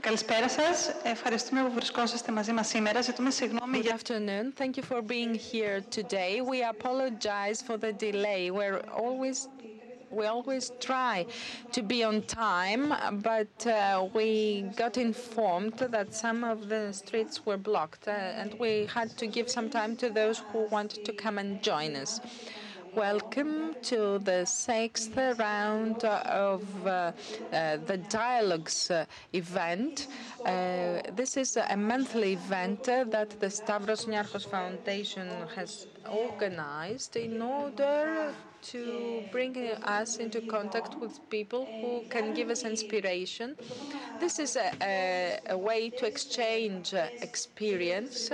Καλησπέρα σας. Ευχαριστούμε που βρισκόσαστε μαζί μας σήμερα. Ζητούμε συγγνώμη Good afternoon. Thank you for being here today. We apologize for the delay. We're always we always try to be on time, but uh, we got informed that some of the streets were blocked, uh, and we had to give some time to those who wanted to come and join us. Welcome to the sixth round of uh, uh, the Dialogues uh, event. this is a monthly event that the Stavros Niarchos Foundation has organized in order to bring us into contact with people who can give us inspiration. This is a, a, a way to exchange experience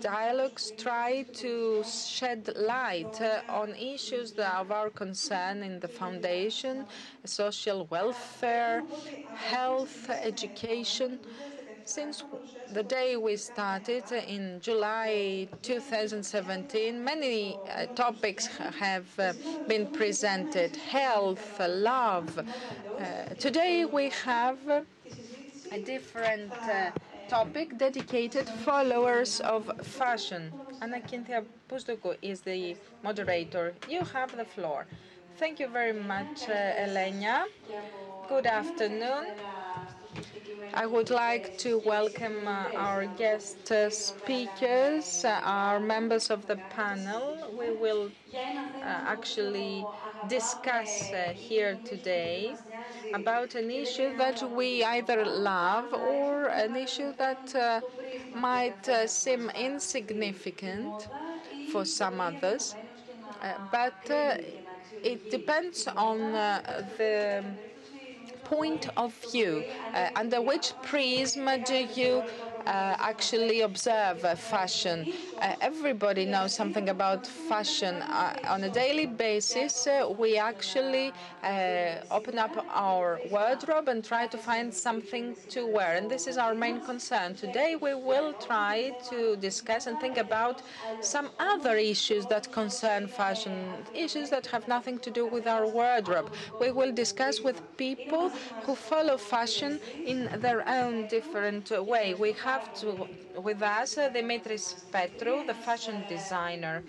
dialogues try to shed light uh, on issues that are of our concern in the foundation, social welfare, health, education. Since the day we started in July 2017, many uh, topics have uh, been presented health, love. Uh, today we have a different uh, topic dedicated followers of fashion. Anna Kintia Pusduku is the moderator. You have the floor. Thank you very much, uh, Elena. Good afternoon. I would like to welcome uh, our guest uh, speakers, uh, our members of the panel. We will uh, actually discuss uh, here today about an issue that we either love or an issue that uh, might seem insignificant for some others. But it depends on the point of view. under which prism do you uh, actually observe uh, fashion. Uh, everybody knows something about fashion. on a daily basis, we actually open up our wardrobe and try to find something to wear. And this is our main concern. Today, we will try to discuss and think about some other issues that concern fashion, issues that have nothing to do with our wardrobe. We will discuss with people who follow fashion in their own different way. We have have to, with us uh, Dimitris Petrou, the fashion designer,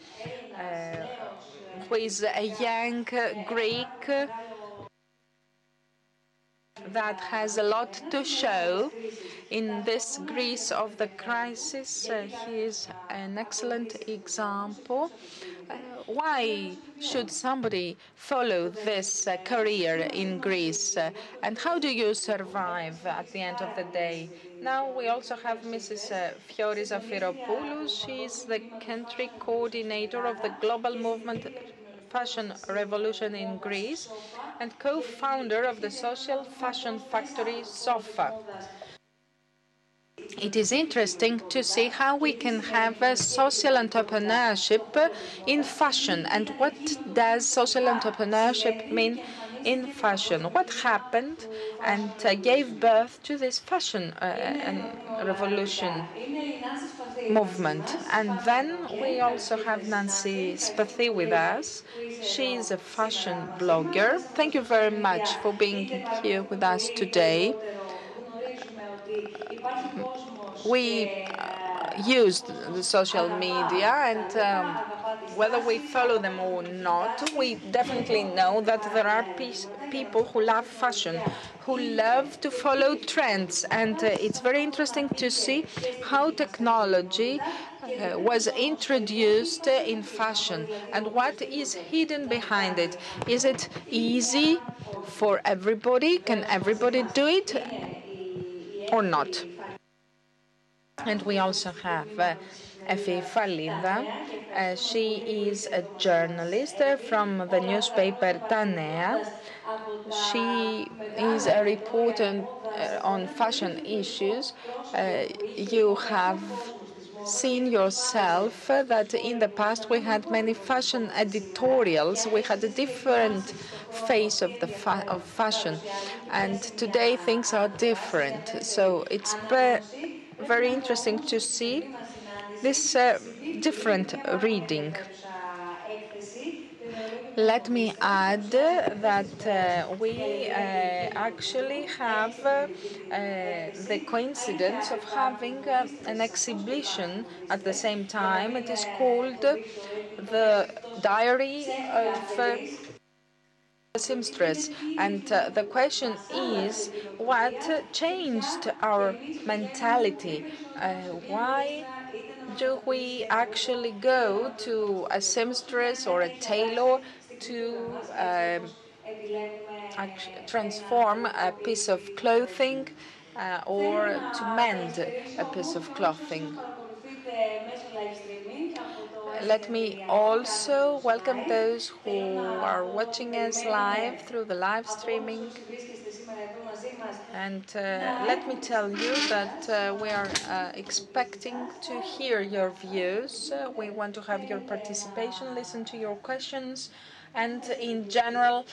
uh, who is a young Greek that has a lot to show in this Greece of the crisis. Uh, he is an excellent example. Uh, why should somebody follow this uh, career in Greece? Uh, and how do you survive at the end of the day? Now we also have Mrs. Uh, Fiori Zafeiropoulou. She is the country coordinator of the Global Movement Fashion Revolution in Greece and co-founder of the social fashion factory SOFFA. It is interesting to see how we can have a social entrepreneurship in fashion and what does social entrepreneurship mean in fashion. What happened and uh, gave birth to this fashion uh, revolution movement. And then we also have Nancy Spathi with us. She is a fashion blogger. Thank you very much for being here with us today. We used the social media and um, whether we follow them or not, we definitely know that there are people who love fashion, who love to follow trends. And uh, it's very interesting to see how technology uh, was introduced in fashion and what is hidden behind it. Is it easy for everybody? Can everybody do it or not? And we also have uh, Effie Falida. Uh, she is a journalist from the newspaper Ta Nea. She is a reporter uh, on fashion issues. Uh, you have seen yourself that in the past we had many fashion editorials. We had a different face of the fa of fashion, and today things are different. So it's very interesting to see this uh, different reading. Let me add that uh, we uh, actually have uh, the coincidence of having uh, an exhibition at the same time. It is called The Diary of uh, seamstress. And uh, the question is, what changed our mentality? Uh, why do we actually go to a seamstress or a tailor to um, transform a piece of clothing uh, or to mend a piece of clothing? Let me also welcome those who are watching us live through the live streaming. And uh, let me tell you that uh, we are uh, expecting to hear your views. Uh, we want to have your participation, listen to your questions, and in general,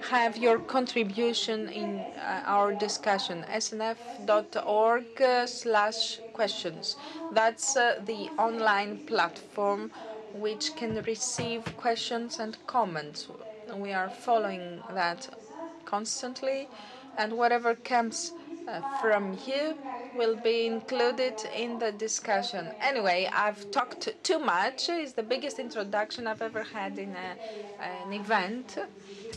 have your contribution in uh, our discussion. snf.org uh. That's uh, the online platform which can receive questions and comments. We are following that constantly, and whatever comes from you will be included in the discussion. Anyway, I've talked too much. It's the biggest introduction I've ever had in a, an event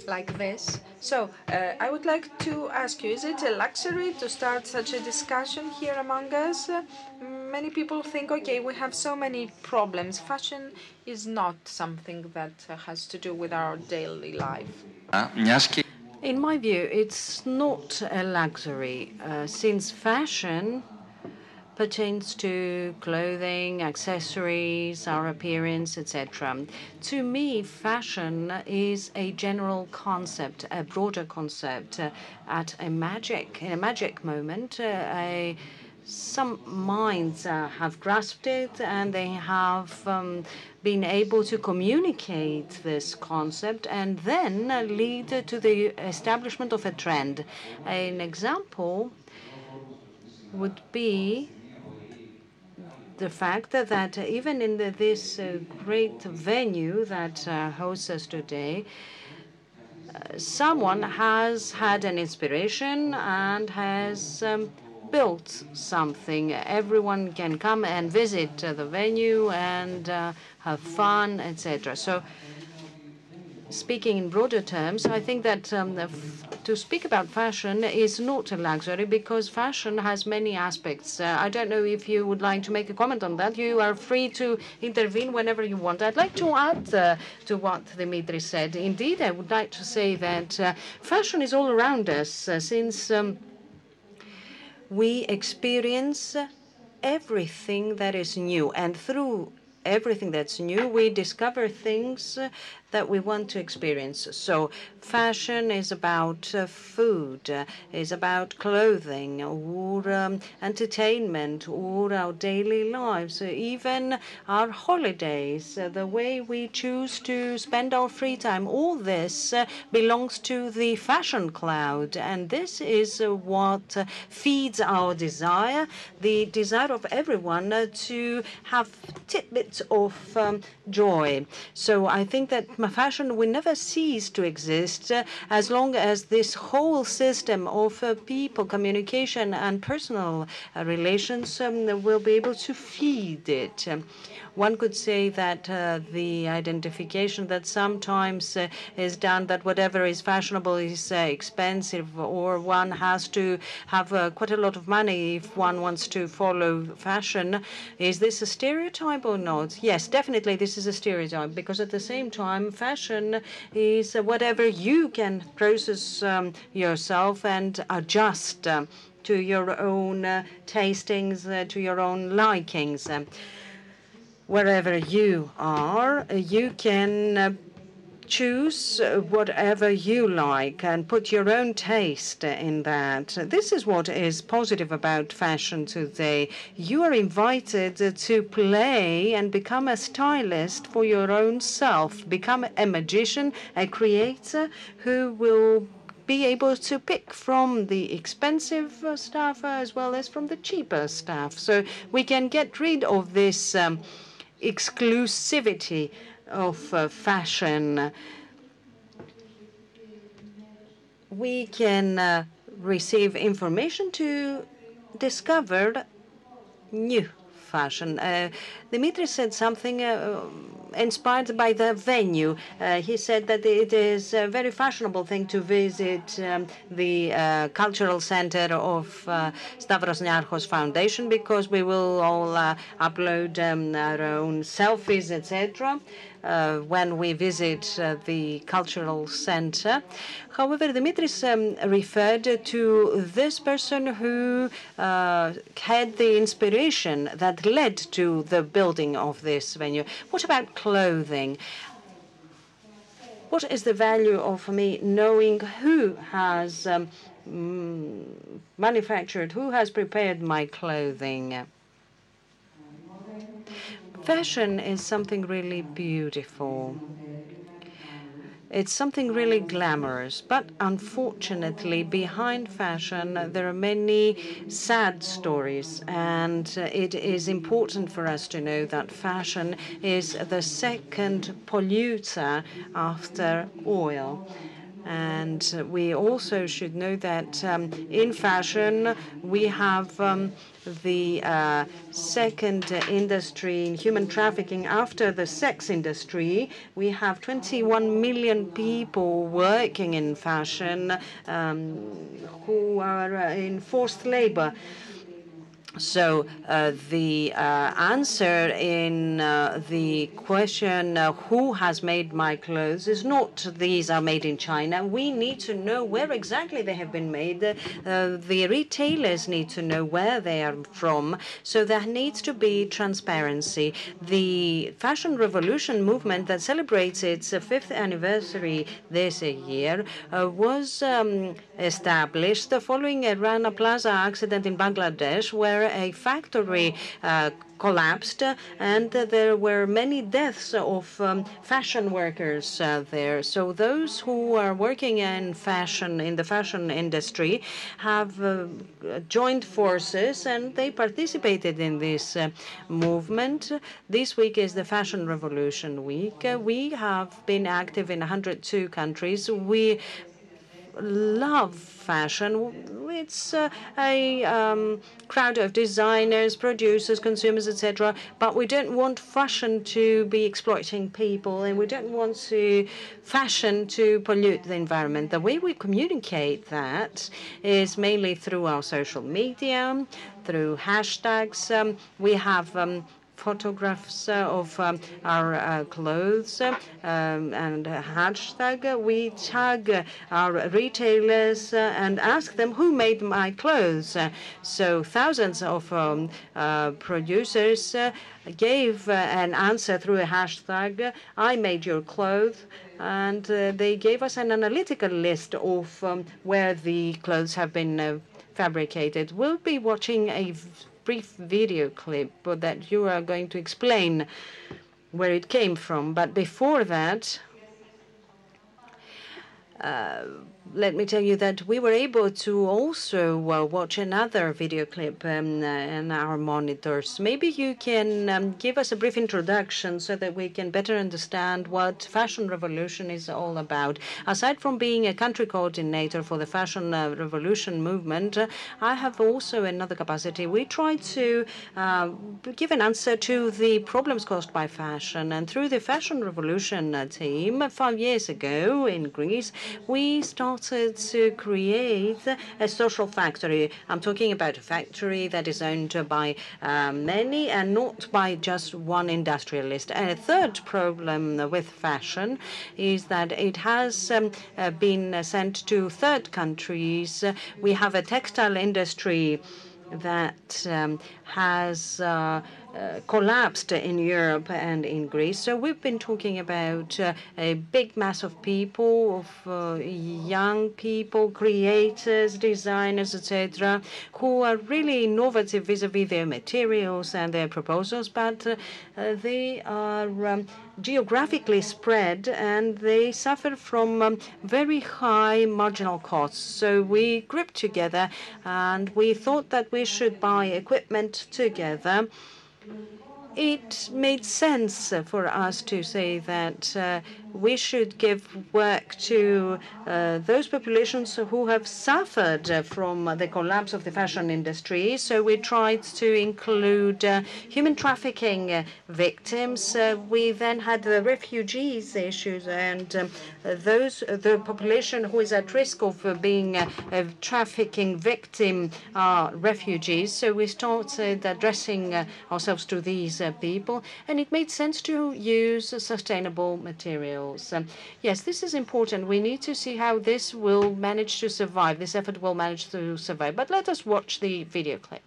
like this. So uh, I would like to ask you, is it a luxury to start such a discussion here among us? Uh, many people think, okay, we have so many problems. Fashion is not something that uh, has to do with our daily life. In my view, it's not a luxury, uh, since fashion pertains to clothing, accessories, our appearance, etc. To me, fashion is a general concept, a broader concept. Uh, at a magic, in a magic moment, uh, a some minds uh, have grasped it and they have um, been able to communicate this concept and then lead to the establishment of a trend. An example would be the fact that, even in this uh, great venue that uh, hosts us today, uh, someone has had an inspiration and has um, built something. Everyone can come and visit uh, the venue and uh, have fun, etc. So speaking in broader terms, I think that um, to speak about fashion is not a luxury because fashion has many aspects. Uh, I don't know if you would like to make a comment on that. You are free to intervene whenever you want. I'd like to add uh, to what Dimitri said. Indeed, I would like to say that uh, fashion is all around us uh, since um, we experience everything that is new. And through everything that's new, we discover things that we want to experience. So fashion is about uh, food, uh, is about clothing or um, entertainment or our daily lives, uh, even our holidays, uh, the way we choose to spend our free time. All this uh, belongs to the fashion cloud, and this is what feeds our desire, the desire of everyone to have tidbits of um, joy. So I think that fashion will never cease to exist uh, as long as this whole system of uh, people, communication, and personal uh, relations um, will be able to feed it. One could say that uh, the identification that sometimes uh, is done that whatever is fashionable is uh, expensive, or one has to have uh, quite a lot of money if one wants to follow fashion. Is this a stereotype or not? Yes, definitely this is a stereotype because at the same time, fashion is whatever you can process um, yourself and adjust. Um, to your own uh, tastings, uh, to your own likings. Wherever you are, you can uh, choose whatever you like and put your own taste in that. This is what is positive about fashion today. You are invited to play and become a stylist for your own self, become a magician, a creator who will be able to pick from the expensive stuff as well as from the cheaper stuff. So we can get rid of this. Um, exclusivity of uh, fashion, we can uh, receive information to discover new fashion. Uh, Dimitri said something uh, inspired by the venue. Uh, he said that it is a very fashionable thing to visit um, the uh, cultural center of uh, Stavros Niarchos Foundation because we will all upload um, our own selfies, etc. Uh, when we visit uh, the cultural center. However, Dimitris um, referred to this person who uh, had the inspiration that led to the building of this venue. What about clothing? What is the value of me knowing who has um, manufactured, who has prepared my clothing? Fashion is something really beautiful. It's something really glamorous, but unfortunately, behind fashion, there are many sad stories, and it is important for us to know that fashion is the second polluter after oil. And we also should know that um, in fashion, we have um, the uh, second industry in human trafficking after the sex industry. We have 21 million people working in fashion um, who are uh, in forced labor. So uh, the uh, answer in uh, the question, uh, who has made my clothes, is not these are made in China. We need to know where exactly they have been made. Uh, the retailers need to know where they are from. So there needs to be transparency. The fashion revolution movement that celebrates its fifth anniversary this year uh, was um, established following a Rana Plaza accident in Bangladesh, where a factory uh, collapsed, and there were many deaths of um, fashion workers uh, there. So those who are working in fashion, in the fashion industry, have uh, joined forces and they participated in this movement. This week is the Fashion Revolution Week. We have been active in 102 countries. We love fashion. It's uh, a um, crowd of designers, producers, consumers, etc. But we don't want fashion to be exploiting people, and we don't want to fashion to pollute the environment. The way we communicate that is mainly through our social media, through hashtags. Um, we have um, photographs uh, of um, our uh, clothes um, and hashtag. We tag our retailers uh, and ask them who made my clothes. So thousands of um, producers gave an answer through a hashtag, I made your clothes and uh, they gave us an analytical list of um, where the clothes have been uh, fabricated. We'll be watching a brief video clip that you are going to explain where it came from. But before that, uh, let me tell you that we were able to also uh, watch another video clip um, uh, in our monitors. Maybe you can um, give us a brief introduction so that we can better understand what Fashion Revolution is all about. Aside from being a country coordinator for the Fashion uh, Revolution movement, uh, I have also another capacity. We try to uh, give an answer to the problems caused by fashion. And through the Fashion Revolution uh, team, five years ago in Greece, we started started to create a social factory. I'm talking about a factory that is owned by um, many and not by just one industrialist. And a third problem with fashion is that it has um, uh, been sent to third countries. We have a textile industry that um, has uh, uh, collapsed in Europe and in Greece. So we've been talking about uh, a big mass of people, of uh, young people, creators, designers, etc., who are really innovative vis-a-vis their materials and their proposals, but uh, they are um, geographically spread and they suffer from um, very high marginal costs. So we grouped together and we thought that we should buy equipment together Mm-hmm it made sense for us to say that uh, we should give work to uh, those populations who have suffered uh, from the collapse of the fashion industry. So we tried to include uh, human trafficking uh, victims. Uh, we then had the refugees issues and um, those the population who is at risk of being a trafficking victim are refugees. So we started addressing ourselves to these people, and it made sense to use sustainable materials. Um, yes, this is important. We need to see how this will manage to survive. This effort will manage to survive. But let us watch the video clip.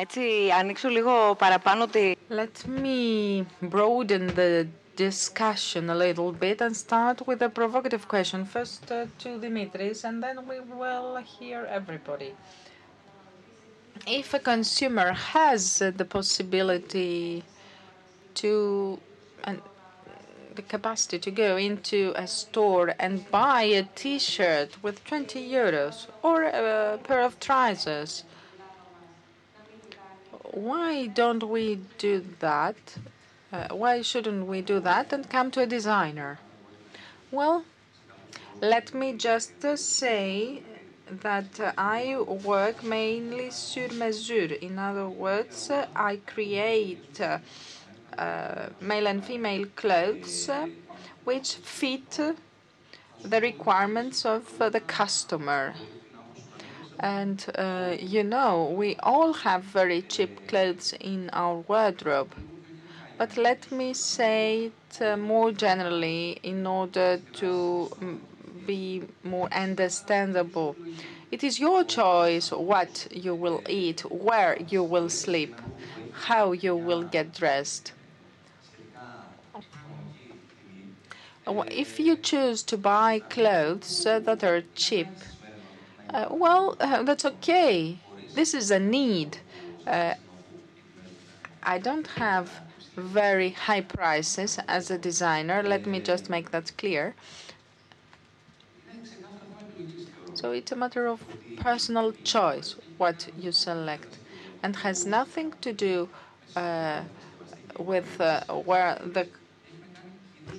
έτσι ανοίξω λίγο παραπάνω τη... Let me broaden the discussion a little bit and start with a provocative question. First uh, to Dimitris and then we will hear everybody. If a consumer has uh, the possibility to and the capacity to go into a store and buy a t-shirt with 20 euros or a pair of trousers why don't we do that? Uh, why shouldn't we do that and come to a designer? Well, let me just uh, say that uh, I work mainly sur mesure. In other words, uh, I create uh, uh, male and female clothes which fit the requirements of uh, the customer. And uh, you know, we all have very cheap clothes in our wardrobe. But let me say it uh, more generally in order to mm, be more understandable. It is your choice what you will eat, where you will sleep, how you will get dressed. If you choose to buy clothes that are cheap, well, uh, that's okay. This is a need. Uh, I don't have very high prices as a designer. Let me just make that clear. So it's a matter of personal choice what you select and has nothing to do uh, with uh, where the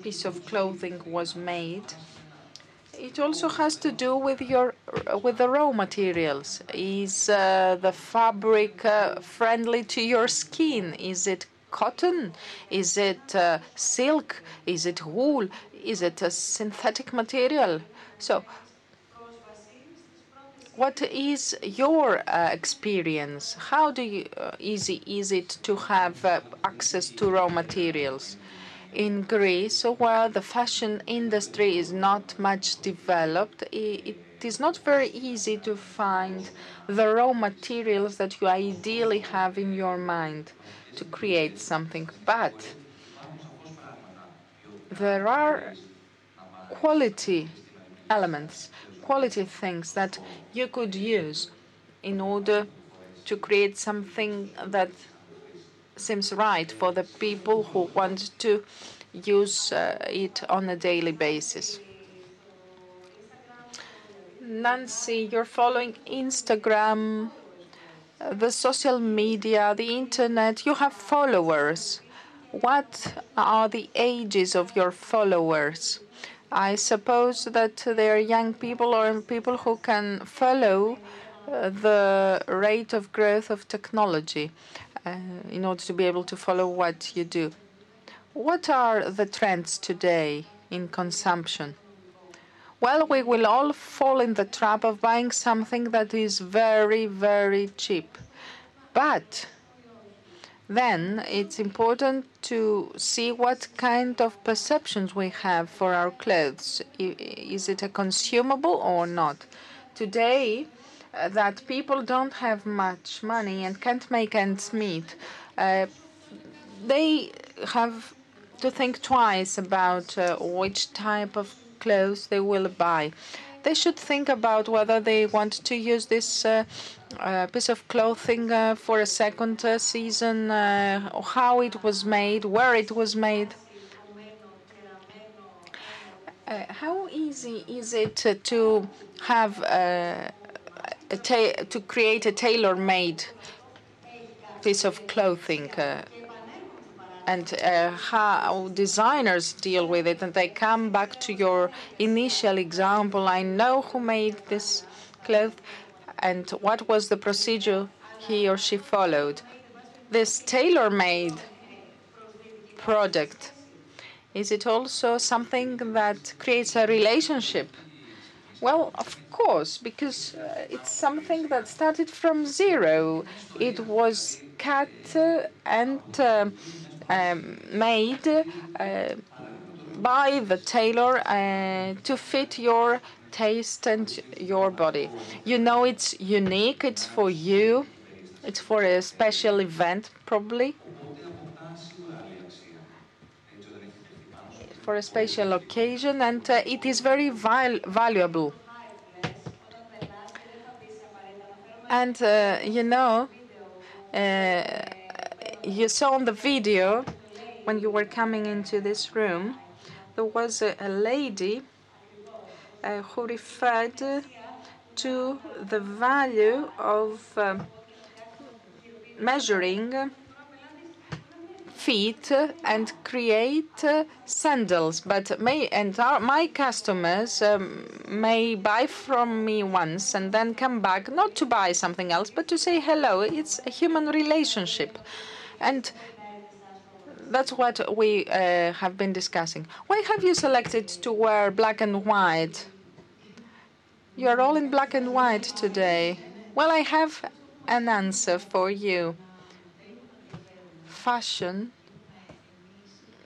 piece of clothing was made. It also has to do with your with the raw materials. Is uh, the fabric uh, friendly to your skin? Is it cotton? Is it uh, silk? Is it wool? Is it a synthetic material? So, what is your uh, experience? How do you uh, easy is it to have uh, access to raw materials? In Greece, where the fashion industry is not much developed, it is not very easy to find the raw materials that you ideally have in your mind to create something. But there are quality elements, quality things that you could use in order to create something that seems right for the people who want to use uh, it on a daily basis. Nancy, you're following Instagram, uh, the social media, the internet. You have followers. What are the ages of your followers? I suppose that they are young people or people who can follow uh, the rate of growth of technology in order to be able to follow what you do. What are the trends today in consumption? Well, we will all fall in the trap of buying something that is very, very cheap. But then it's important to see what kind of perceptions we have for our clothes. Is it a consumable or not? Today, uh, that people don't have much money and can't make ends meet, uh, they have to think twice about uh, which type of clothes they will buy. They should think about whether they want to use this uh, uh, piece of clothing uh, for a second season, how it was made, where it was made. how easy is it to have to create a tailor-made piece of clothing uh, and uh, how designers deal with it. And they come back to your initial example. I know who made this cloth and what was the procedure he or she followed. This tailor-made product, is it also something that creates a relationship well, of course, because uh, it's something that started from zero. It was cut and uh, um, made uh, by the tailor uh, to fit your taste and your body. You know it's unique, it's for you, it's for a special event, probably. For a special occasion, and uh, it is very valuable. And uh, you know, uh, you saw on the video when you were coming into this room, there was a, lady who referred to the value of measuring feet and create sandals. But may and our, my customers um, may buy from me once and then come back not to buy something else, but to say hello. It's a human relationship, and that's what we uh, have been discussing. Why have you selected to wear black and white? You are all in black and white today. Well, I have an answer for you. Fashion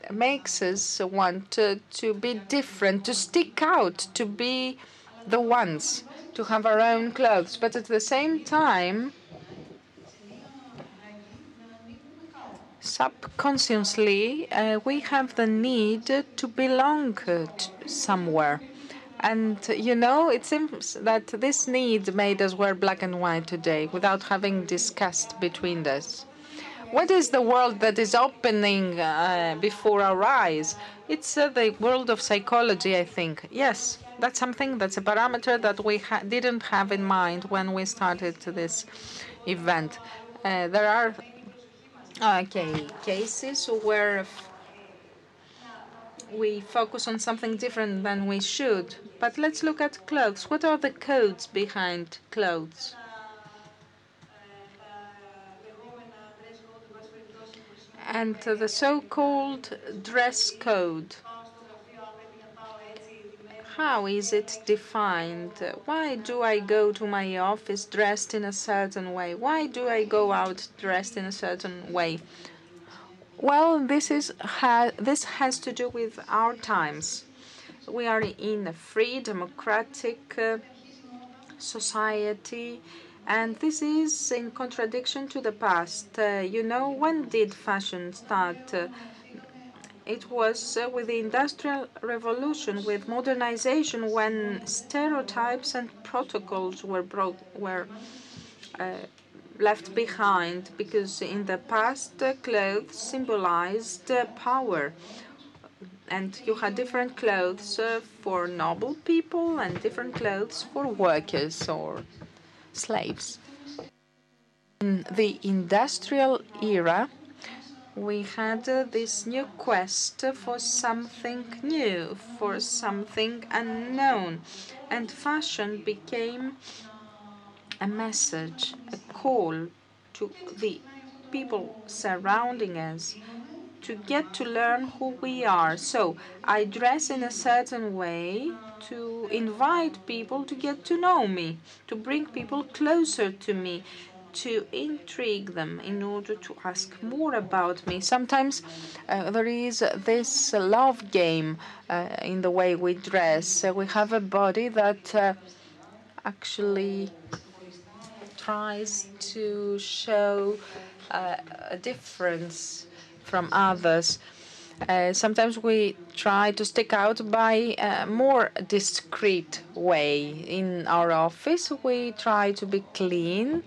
makes us want to, to be different, to stick out, to be the ones, to have our own clothes. But at the same time, subconsciously, uh, we have the need to belong uh, somewhere. And, you know, it seems that this need made us wear black and white today without having discussed between us. What is the world that is opening uh, before our eyes? It's uh, the world of psychology, I think. Yes, that's something that's a parameter that we ha didn't have in mind when we started this event. Uh, there are okay cases where we focus on something different than we should. But let's look at clothes. What are the codes behind clothes? And the so-called dress code. How is it defined? Why do I go to my office dressed in a certain way? Why do I go out dressed in a certain way? Well, this is ha this has to do with our times. We are in a free democratic uh, society, and this is in contradiction to the past. Uh, you know, when did fashion start? Uh, it was uh, with the Industrial Revolution, with modernization, when stereotypes and protocols were brought, were uh, left behind. Because in the past, uh, clothes symbolized uh, power, and you had different clothes for noble people and different clothes for workers or slaves. In the industrial era, we had uh, this new quest for something new, for something unknown. And fashion became a message, a call to the people surrounding us to get to learn who we are. So I dress in a certain way to invite people to get to know me, to bring people closer to me, to intrigue them in order to ask more about me. Sometimes uh, there is this love game uh, in the way we dress. We have a body that uh, actually tries to show uh, a difference from others. Uh, sometimes we try to stick out by a more discreet way. In our office, we try to be clean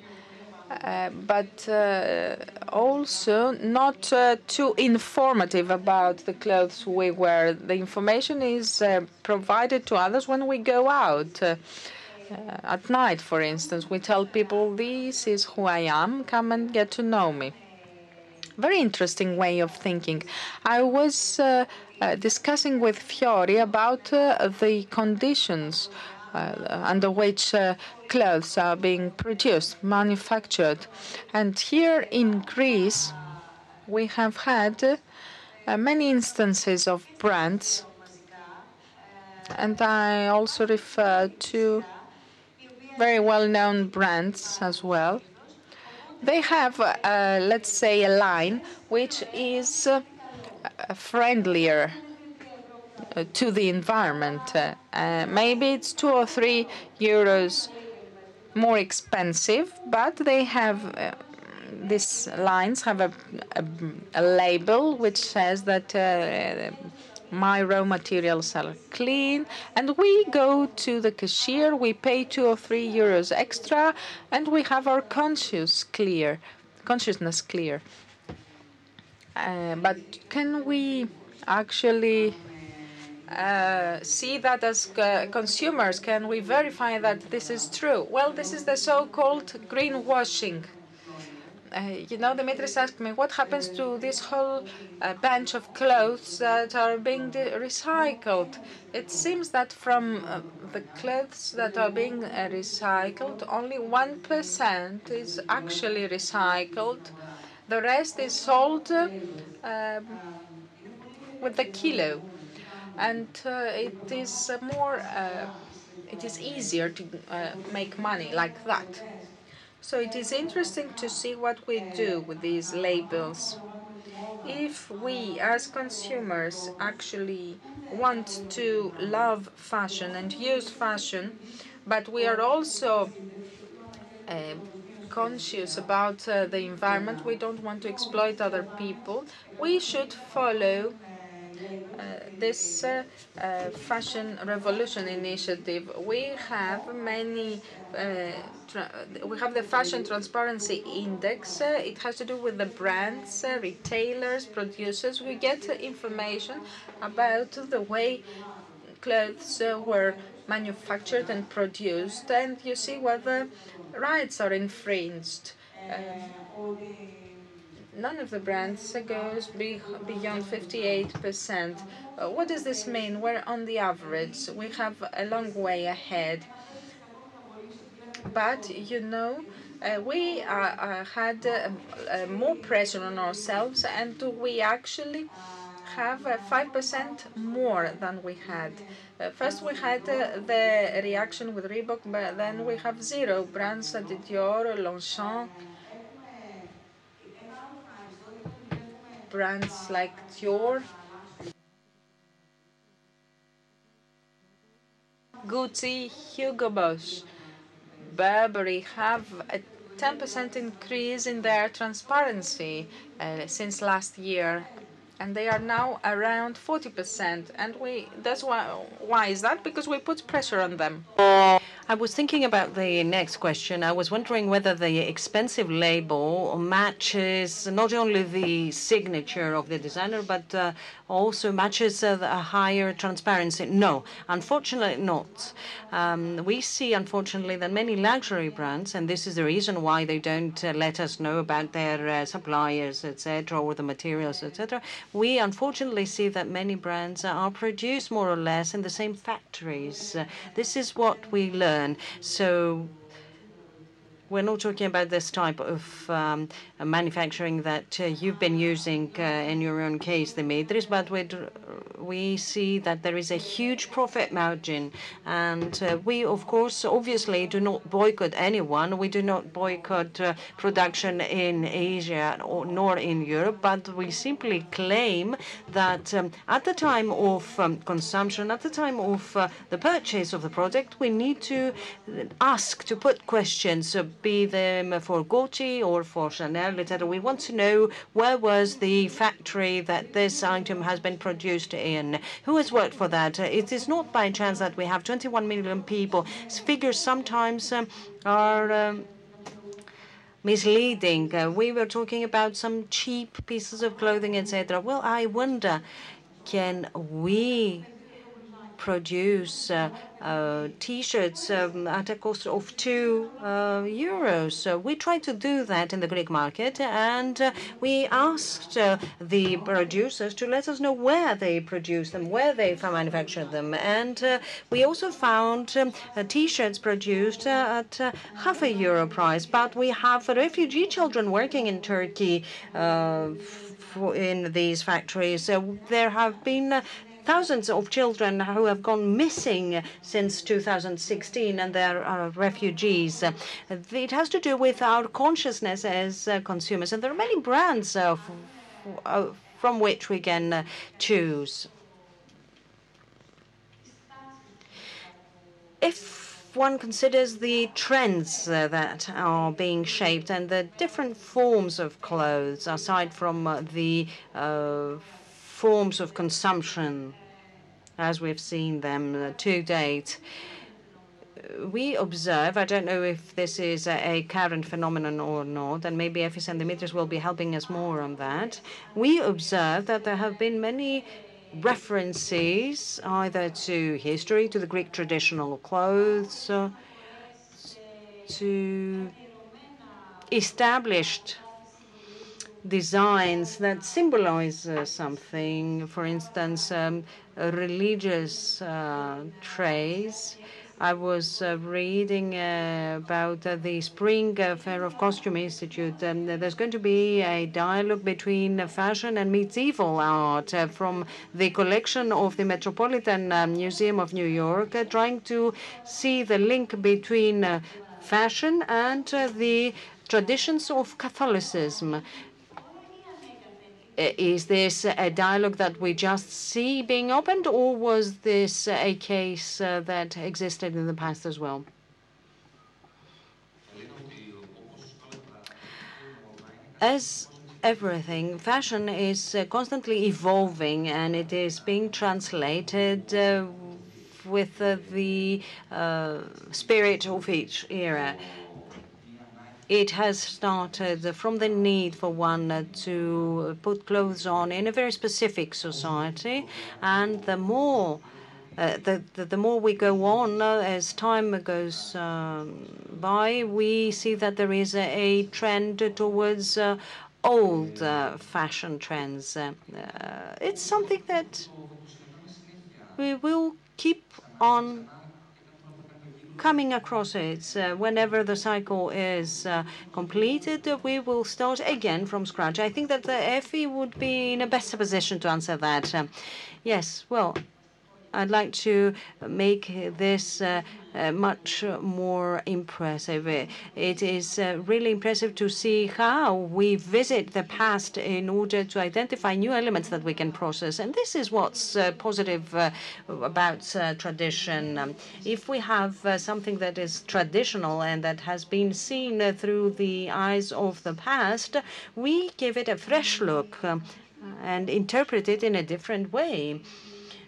uh, but uh, also not uh, too informative about the clothes we wear. The information is uh, provided to others when we go out. Uh, at night, for instance, we tell people, This is who I am, come and get to know me. Very interesting way of thinking. I was discussing with Fiori about the conditions uh, under which uh, clothes are being produced, manufactured. And here in Greece, we have had uh, many instances of brands, and I also refer to very well-known brands as well. They have, uh, let's say, a line which is uh, friendlier uh, to the environment. Uh, uh, maybe it's two or three euros more expensive, but they have these lines have a, a, a, label which says that my raw materials are clean and we go to the cashier we pay two or three euros extra and we have our conscious clear consciousness clear uh, but can we actually uh, see that as uh, consumers? Can we verify that this is true? Well, this is the so-called greenwashing. Uh, you know, Dimitris asked me, what happens to this whole uh, bunch of clothes that are being recycled? It seems that from uh, the clothes that are being recycled, only 1% is actually recycled The rest is sold um, with the kilo, and uh, it is more. Uh, it is easier to uh, make money like that. So it is interesting to see what we do with these labels. If we as consumers actually want to love fashion and use fashion, but we are also uh, conscious about uh, the environment, we don't want to exploit other people, we should follow uh, this uh, uh, fashion revolution initiative. We have many we have the fashion transparency index. Uh, it has to do with the brands, uh, retailers, producers. We get information about the way clothes uh, were manufactured and produced, and you see whether rights are infringed. Um, none of the brands goes be beyond 58%. Uh, what does this mean? We're on the average. We have a long way ahead. But, you know, uh, we uh, uh had uh, uh, more pressure on ourselves and we actually have 5% more than we had. first we had the reaction with Reebok, but then we have zero brands, like Dior, Longchamp, brands like Dior, Gucci, Hugo Boss. Burberry have a 10% increase in their transparency uh, since last year and they are now around 40% and we that's why why is that because we put pressure on them I was thinking about the next question. I was wondering whether the expensive label matches not only the signature of the designer, but uh, also matches uh, a higher transparency. No, unfortunately not. Um, we see, unfortunately, that many luxury brands, and this is the reason why they don't uh, let us know about their uh, suppliers, etc., or the materials, etc. We unfortunately see that many brands are produced more or less in the same factories. This is what we learn. So we're not talking about this type of um, manufacturing that uh, you've been using uh, in your own case, the Dimitris, but we see that there is a huge profit margin. And uh, we, of course, obviously do not boycott anyone. We do not boycott production in Asia or, nor in Europe, but we simply claim that um, at the time of um, consumption, at the time of the purchase of the product, we need to ask, to put questions be them for Gucci or for Chanel, etc. We want to know where was the factory that this item has been produced in. Who has worked for that? It is not by chance that we have 21 million people. Figures sometimes um, are. Um, misleading. Uh, we were talking about some cheap pieces of clothing, etc. Well, I wonder, can we produce uh, uh, T-shirts um, at a cost of two uh, euros. We tried to do that in the Greek market, and we asked the producers to let us know where they produce them, where they manufacture them, and we also found um, T-shirts produced at half a euro price. But we have refugee children working in Turkey in these factories. There have been thousands of children who have gone missing since 2016 and they are refugees. It has to do with our consciousness as uh, consumers, and there are many brands uh, from which we can uh, choose. If one considers the trends uh, that are being shaped and the different forms of clothes, aside from uh, the uh, forms of consumption as we've seen them uh, to date. We observe, I don't know if this is a, current phenomenon or not, and maybe Effie's and Dimitris will be helping us more on that. We observe that there have been many references either to history, to the Greek traditional clothes, uh, to established designs that symbolize uh, something, for instance, um, religious uh, trays I was uh, reading uh, about uh, the Spring uh, Fair of Costume Institute. and there's going to be a dialogue between fashion and medieval art from the collection of the Metropolitan Museum of New York, trying to see the link between fashion and the traditions of Catholicism. Is this a dialogue that we just see being opened, or was this a case uh, that existed in the past as well? As everything, fashion is uh, constantly evolving and it is being translated uh, with uh, the uh, spirit of each era it has started from the need for one to put clothes on in a very specific society, and the more uh, the, the, the more we go on uh, as time goes um, by, we see that there is a, a trend towards uh, old uh, fashion trends. Uh, it's something that we will keep on coming across it. Uh, whenever the cycle is uh, completed, uh, we will start again from scratch. I think that the Effie would be in a better position to answer that. Um, yes, well, I'd like to make this uh, uh, much more impressive. It is uh, really impressive to see how we visit the past in order to identify new elements that we can process. And this is what's positive about tradition. Um, if we have something that is traditional and that has been seen through the eyes of the past, we give it a fresh look um, and interpret it in a different way.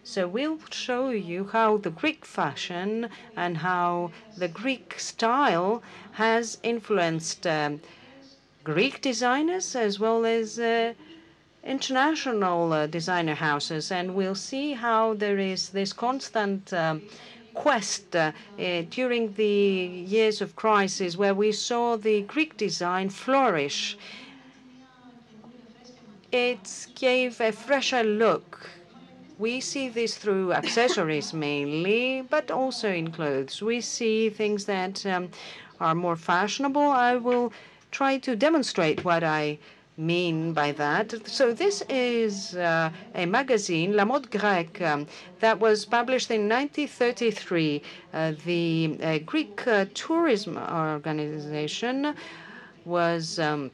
So we'll show you how the Greek fashion and how the Greek style has influenced um, Greek designers as well as uh, international uh, designer houses. And we'll see how there is this constant um, quest uh, uh, during the years of crisis where we saw the Greek design flourish. It gave a fresher look we see this through accessories mainly, but also in clothes. We see things that um, are more fashionable. I will try to demonstrate what I mean by that. So this is uh, a magazine, La Mode Grecque, um, that was published in 1933. Uh, the uh, Greek uh, tourism organization was um,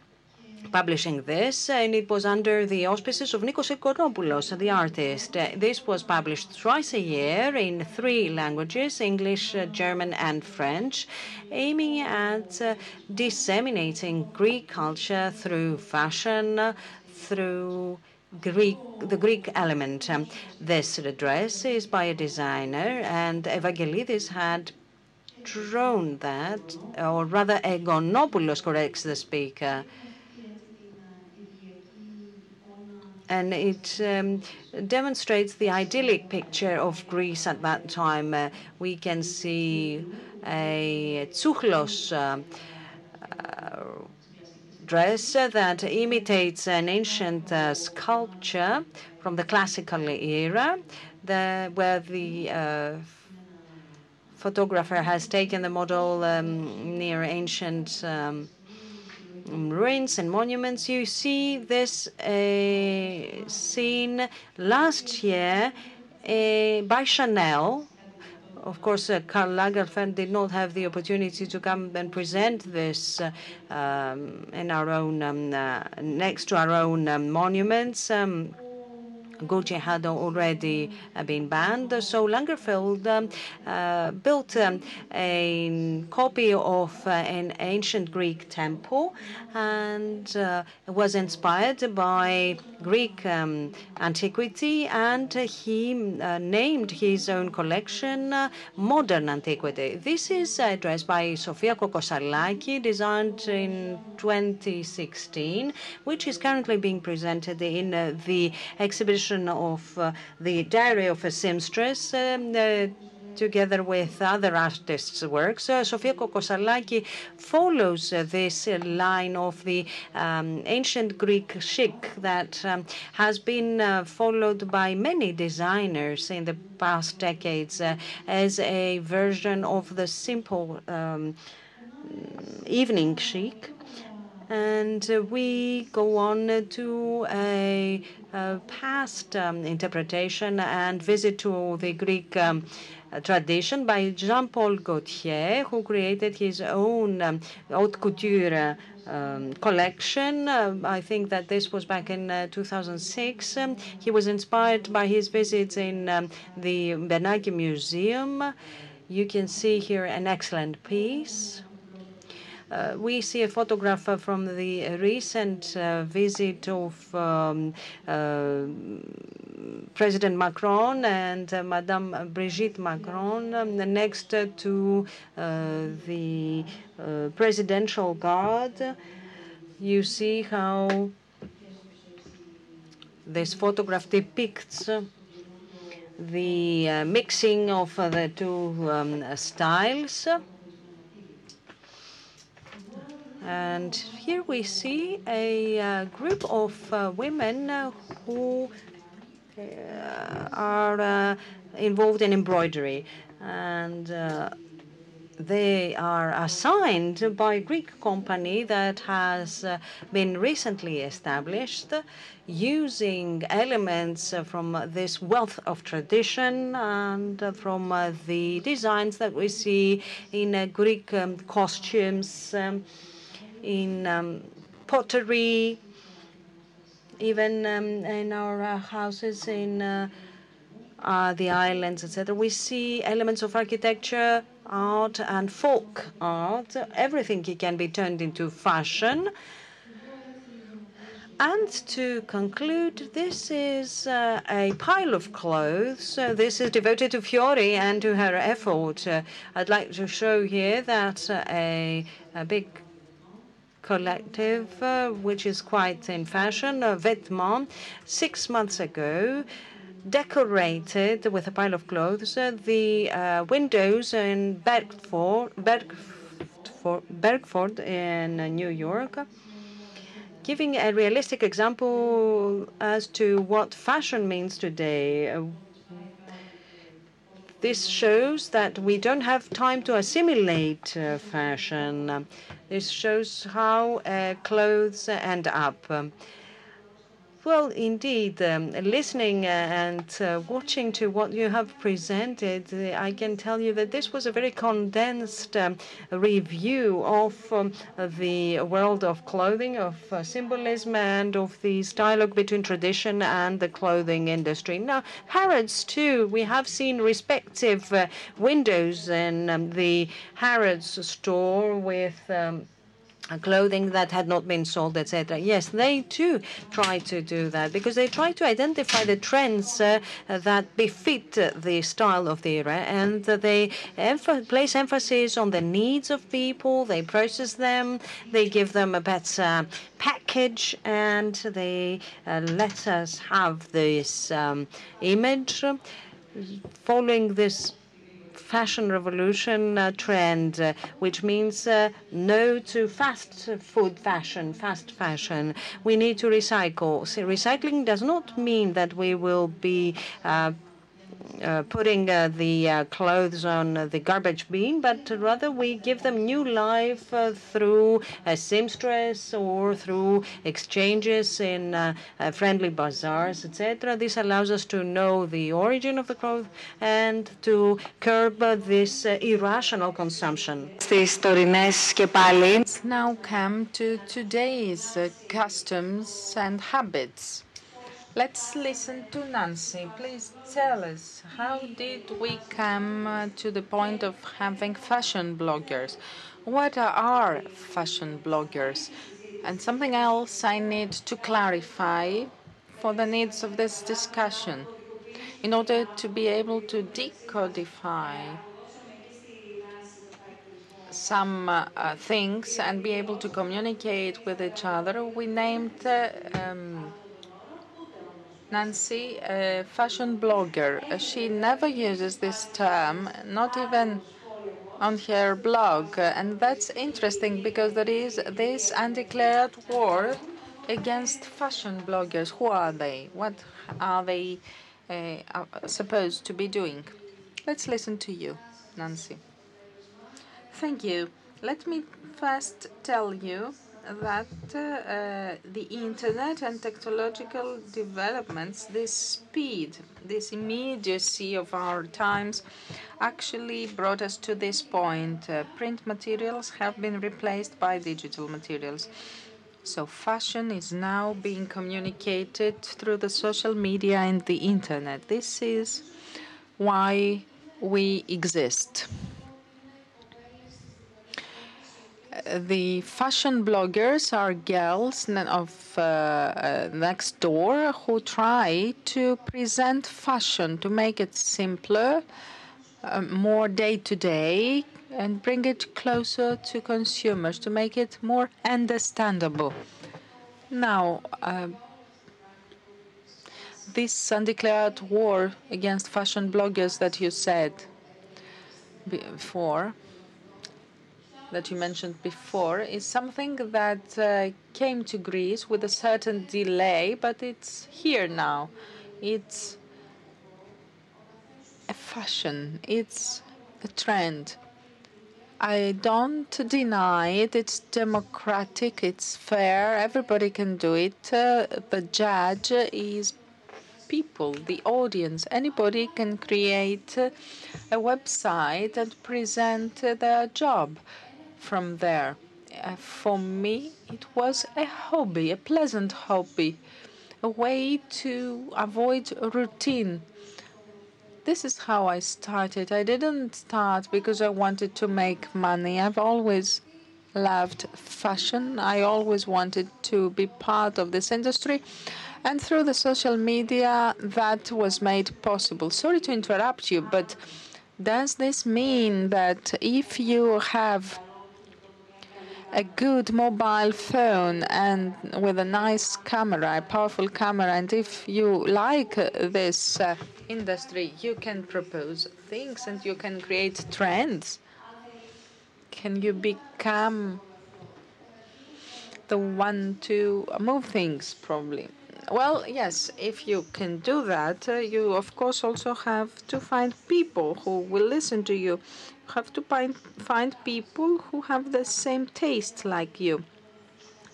publishing this, and it was under the auspices of Nikos Engonopoulos, the artist. This was published twice a year in three languages, English, German, and French, aiming at uh, disseminating Greek culture through fashion, through Greek, the Greek element. Um, this dress is by a designer, and Evangelidis had drawn that, or rather, Engonopoulos corrects the speaker. And it um, demonstrates the idyllic picture of Greece at that time. Uh, we can see a tsouchlos uh, uh, dress that imitates an ancient uh, sculpture from the classical era, the, where the photographer has taken the model um, near ancient um, ruins and monuments. You see this uh, scene last year uh, by Chanel. Of course, uh, Karl Lagerfeld did not have the opportunity to come and present this uh, um, in our own um, uh, next to our own um, monuments. Gucci had already uh, been banned. So Lagerfeld um, uh, built um, a copy of uh, an ancient Greek temple and was inspired by Greek um, antiquity and he named his own collection Modern Antiquity. This is a dress by Sofia Kokosalaki, designed in 2016, which is currently being presented in the exhibition of uh, the Diary of a Seamstress, um, uh, together with other artists' works. Uh, Sofia Kokosalaki follows uh, this line of the um, ancient Greek chic that um, has been uh, followed by many designers in the past decades uh, as a version of the simple um, evening chic and uh, we go on to a, a past um, interpretation and visit to the Greek um, tradition by Jean-Paul Gaultier, who created his own um, haute couture um, collection. Uh, I think that this was back in uh, 2006. Um, he was inspired by his visits in um, the Benaki Museum. You can see here an excellent piece. Uh, we see a photograph uh, from the recent uh, visit of um, uh, President Macron and uh, Madame Brigitte Macron um, next to the presidential guard. You see how this photograph depicts the uh, mixing of uh, the two um, styles. And here we see a uh, group of uh, women uh, who are involved in embroidery. And they are assigned by a Greek company that has uh, been recently established using elements uh, from this wealth of tradition and uh, from the designs that we see in Greek um, costumes. In um, pottery, even um, in our uh, houses in uh, uh, the islands, etc. We see elements of architecture, art, and folk art. Everything can be turned into fashion. And to conclude, this is uh, a pile of clothes. Uh, this is devoted to Fiori and to her effort. Uh, I'd like to show here that a, a big collective, uh, which is quite in fashion, Vêtements, six months ago, decorated with a pile of clothes uh, the uh, windows in Bergdorf, Bergdorf, Bergdorf in uh, New York, giving a realistic example as to what fashion means today. This shows that we don't have time to assimilate fashion. This shows how uh, clothes end up. Well, indeed, um, listening and uh, watching to what you have presented, uh, I can tell you that this was a very condensed um, review of um, the world of clothing, of uh, symbolism, and of this dialogue between tradition and the clothing industry. Now, Harrods, too, we have seen respective uh, windows in um, the Harrods store with um, clothing that had not been sold, etc. Yes, they too try to do that because they try to identify the trends uh, that befit the style of the era and they place emphasis on the needs of people, they process them, they give them a better package, and they uh, let us have this um, image. Following this fashion revolution uh, trend, uh, which means uh, no to fast food fashion, fast fashion. We need to recycle. So recycling does not mean that we will be putting uh, the uh, clothes on the garbage bin, but rather we give them new life uh, through a seamstress or through exchanges in uh, uh, friendly bazaars, etc. This allows us to know the origin of the cloth and to curb this irrational consumption. Let's now come to today's customs and habits. Let's listen to Nancy. Please tell us, how did we come uh, to the point of having fashion bloggers? What are fashion bloggers? And something else I need to clarify for the needs of this discussion in order to be able to decodify some uh, things and be able to communicate with each other. We named uh, um, Nancy, a fashion blogger. She never uses this term, not even on her blog. And that's interesting because there is this undeclared war against fashion bloggers. Who are they? What are they uh, supposed to be doing? Let's listen to you, Nancy. Thank you. Let me first tell you that uh, the internet and technological developments, this speed, this immediacy of our times, actually brought us to this point. Uh, print materials have been replaced by digital materials. So fashion is now being communicated through the social media and the internet. This is why we exist. The fashion bloggers are girls of uh, uh, next door who try to present fashion to make it simpler, uh, more day to day, and bring it closer to consumers to make it more understandable. Now, uh, this undeclared war against fashion bloggers that you said before that you mentioned before is something that uh, came to Greece with a certain delay, but it's here now. It's a fashion, it's a trend. I don't deny it. It's democratic, it's fair, everybody can do it. Uh, the judge is people, the audience. Anybody can create a website and present their job from there. Uh, for me, it was a hobby, a pleasant hobby, a way to avoid routine. This is how I started. I didn't start because I wanted to make money. I've always loved fashion. I always wanted to be part of this industry. And through the social media, that was made possible. Sorry to interrupt you, but does this mean that if you have a good mobile phone and with a nice camera, a powerful camera. And if you like this uh, industry, you can propose things and you can create trends. Can you become the one to move things, probably? Well, yes, if you can do that, uh, you of course also have to find people who will listen to you have to find, find people who have the same taste like you.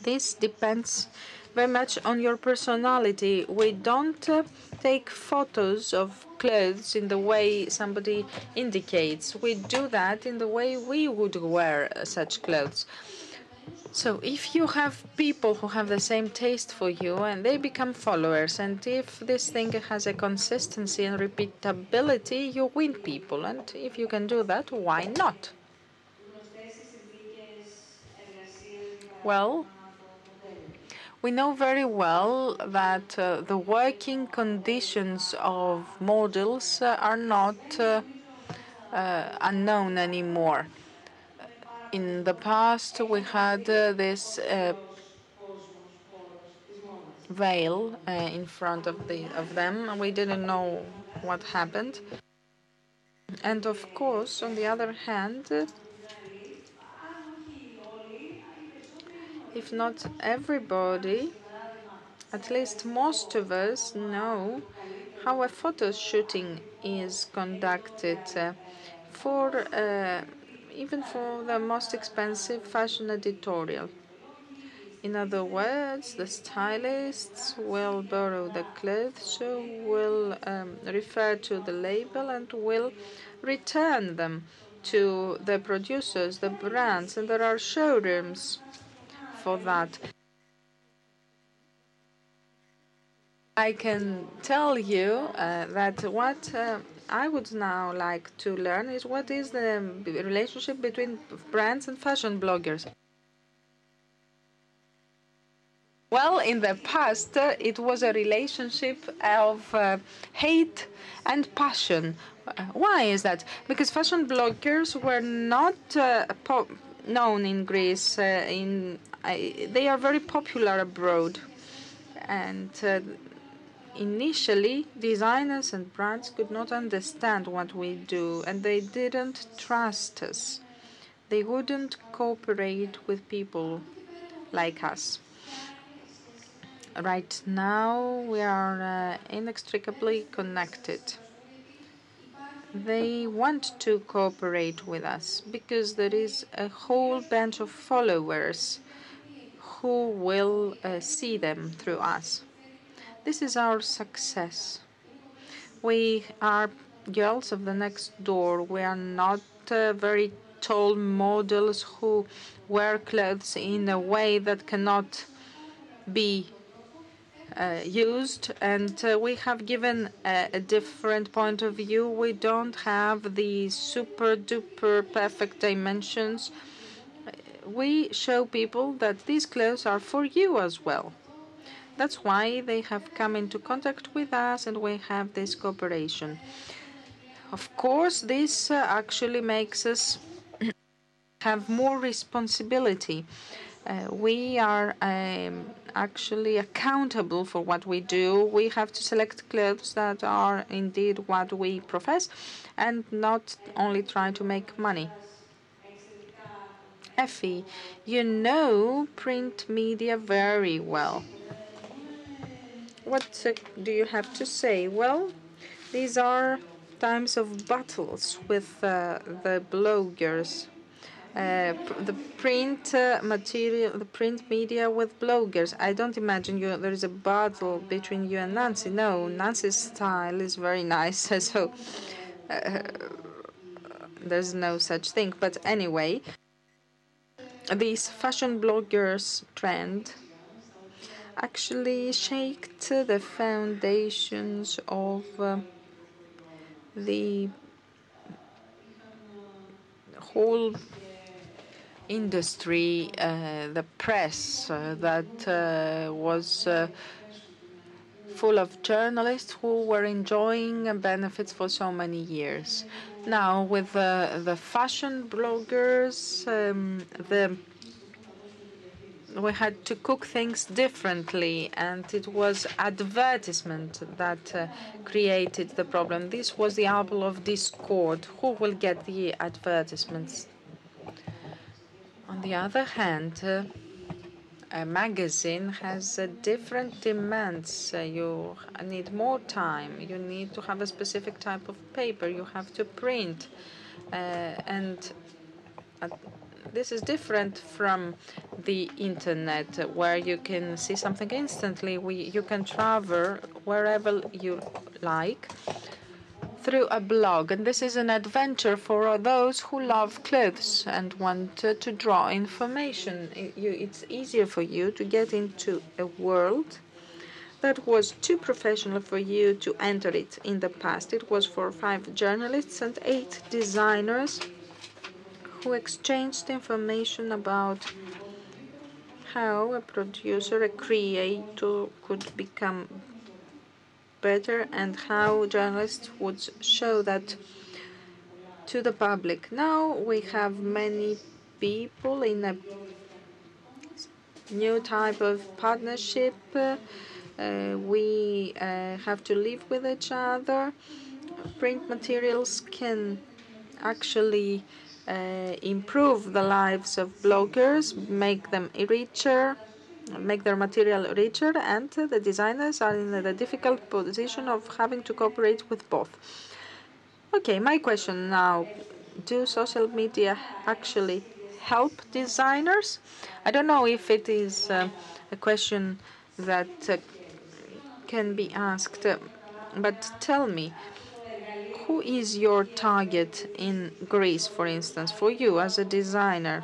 This depends very much on your personality. We don't uh, take photos of clothes in the way somebody indicates. We do that in the way we would wear uh, such clothes. So if you have people who have the same taste for you and they become followers, and if this thing has a consistency and repeatability, you win people. And if you can do that, why not? Well, we know very well that uh, the working conditions of models uh, are not uh, uh unknown anymore in the past we had uh, this uh, veil uh, in front of the of them and we didn't know what happened. And of course on the other hand if not everybody at least most of us know how a photo shooting is conducted for uh, even for the most expensive fashion editorial. In other words, the stylists will borrow the clothes, will um, refer to the label, and will return them to the producers, the brands, and there are showrooms for that. I can tell you uh, that what uh, I would now like to learn is what is the relationship between brands and fashion bloggers. Well, in the past, uh, it was a relationship of uh, hate and passion. Uh, why is that? Because fashion bloggers were not uh, known in Greece. Uh, in they are very popular abroad, and initially, designers and brands could not understand what we do and they didn't trust us. They wouldn't cooperate with people like us. Right now, we are uh, inextricably connected. They want to cooperate with us because there is a whole bunch of followers who will uh, see them through us. This is our success. We are girls of the next door. We are not uh, very tall models who wear clothes in a way that cannot be uh, used, and uh, we have given a, a, different point of view. We don't have the super duper perfect dimensions. We show people that these clothes are for you as well. That's why they have come into contact with us and we have this cooperation. Of course, this uh, actually makes us have more responsibility. Uh, we are um, actually accountable for what we do. We have to select clothes that are indeed what we profess and not only try to make money. Effie, you know print media very well. What uh, do you have to say? Well, these are times of battles with uh, the bloggers. Uh, the print uh, material, the print media with bloggers. I don't imagine you. There is a battle between you and Nancy. No, Nancy's style is very nice, so uh, there's no such thing. But anyway, this fashion bloggers trend actually shaked the foundations of uh, the whole industry, uh, the press uh, that uh, was uh, full of journalists who were enjoying benefits for so many years. Now, with the fashion bloggers, um, the we had to cook things differently, and it was advertisement that uh, created the problem. This was the apple of discord. Who will get the advertisements? On the other hand, uh, a magazine has uh, different demands. Uh, you need more time. You need to have a specific type of paper. You have to print, uh, and this is different from the internet where you can see something instantly. We, you can travel wherever you like through a blog. And this is an adventure for those who love clothes and want to, draw information. It's easier for you to get into a world that was too professional for you to enter it in the past. It was for five journalists and eight designers who exchanged information about how a producer, a creator could become better and how journalists would show that to the public. Now we have many people in a new type of partnership. Uh, we uh, have to live with each other. Print materials can actually improve the lives of bloggers, make them richer, make their material richer, and the designers are in the difficult position of having to cooperate with both. Okay, my question now, do social media actually help designers? I don't know if it is uh, a question that uh, can be asked, uh, but tell me, who is your target in Greece, for instance, for you as a designer?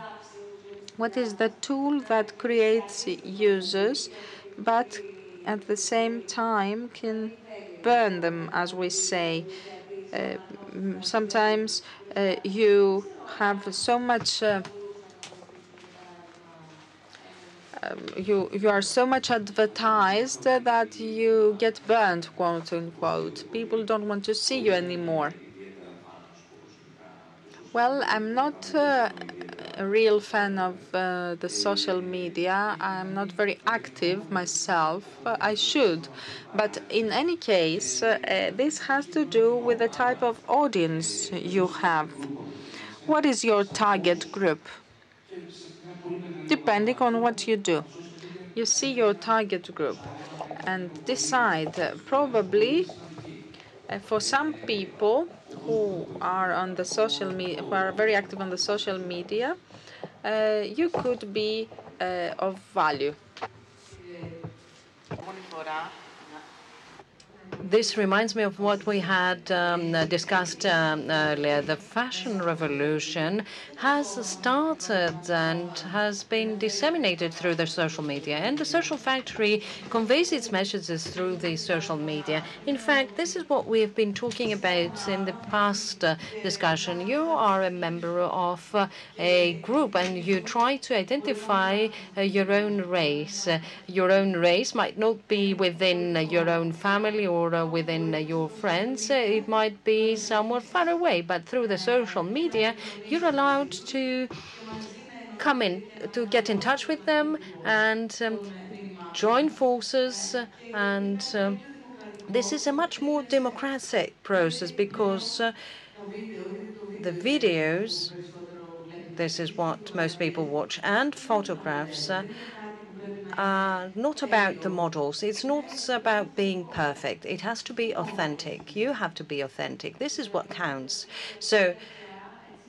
What is the tool that creates users, but at the same time can burn them, as we say? Uh, sometimes uh, you have so much. Uh, um, you you are so much advertised that you get burned, quote unquote. People don't want to see you anymore. Well, I'm not uh, a real fan of uh, the social media. I'm not very active myself. I should. But in any case, uh, this has to do with the type of audience you have. What is your target group? Depending on what you do. You see your target group and decide probably uh, for some people who are on the social media, who are very active on the social media, uh, you could be uh, of value. This reminds me of what we had um, discussed um, earlier. The fashion revolution has started and has been disseminated through the social media, and the social factory conveys its messages through the social media. In fact, this is what we have been talking about in the past uh, discussion. You are a member of uh, a group, and you try to identify uh, your own race. your own race might not be within your own family or within your friends. It might be somewhat far away, but through the social media, you're allowed to come in, to get in touch with them and um, join forces. And um, this is a much more democratic process because uh, the videos, this is what most people watch, and photographs. Uh, are not about the models. It's not about being perfect. It has to be authentic. You have to be authentic. This is what counts. So,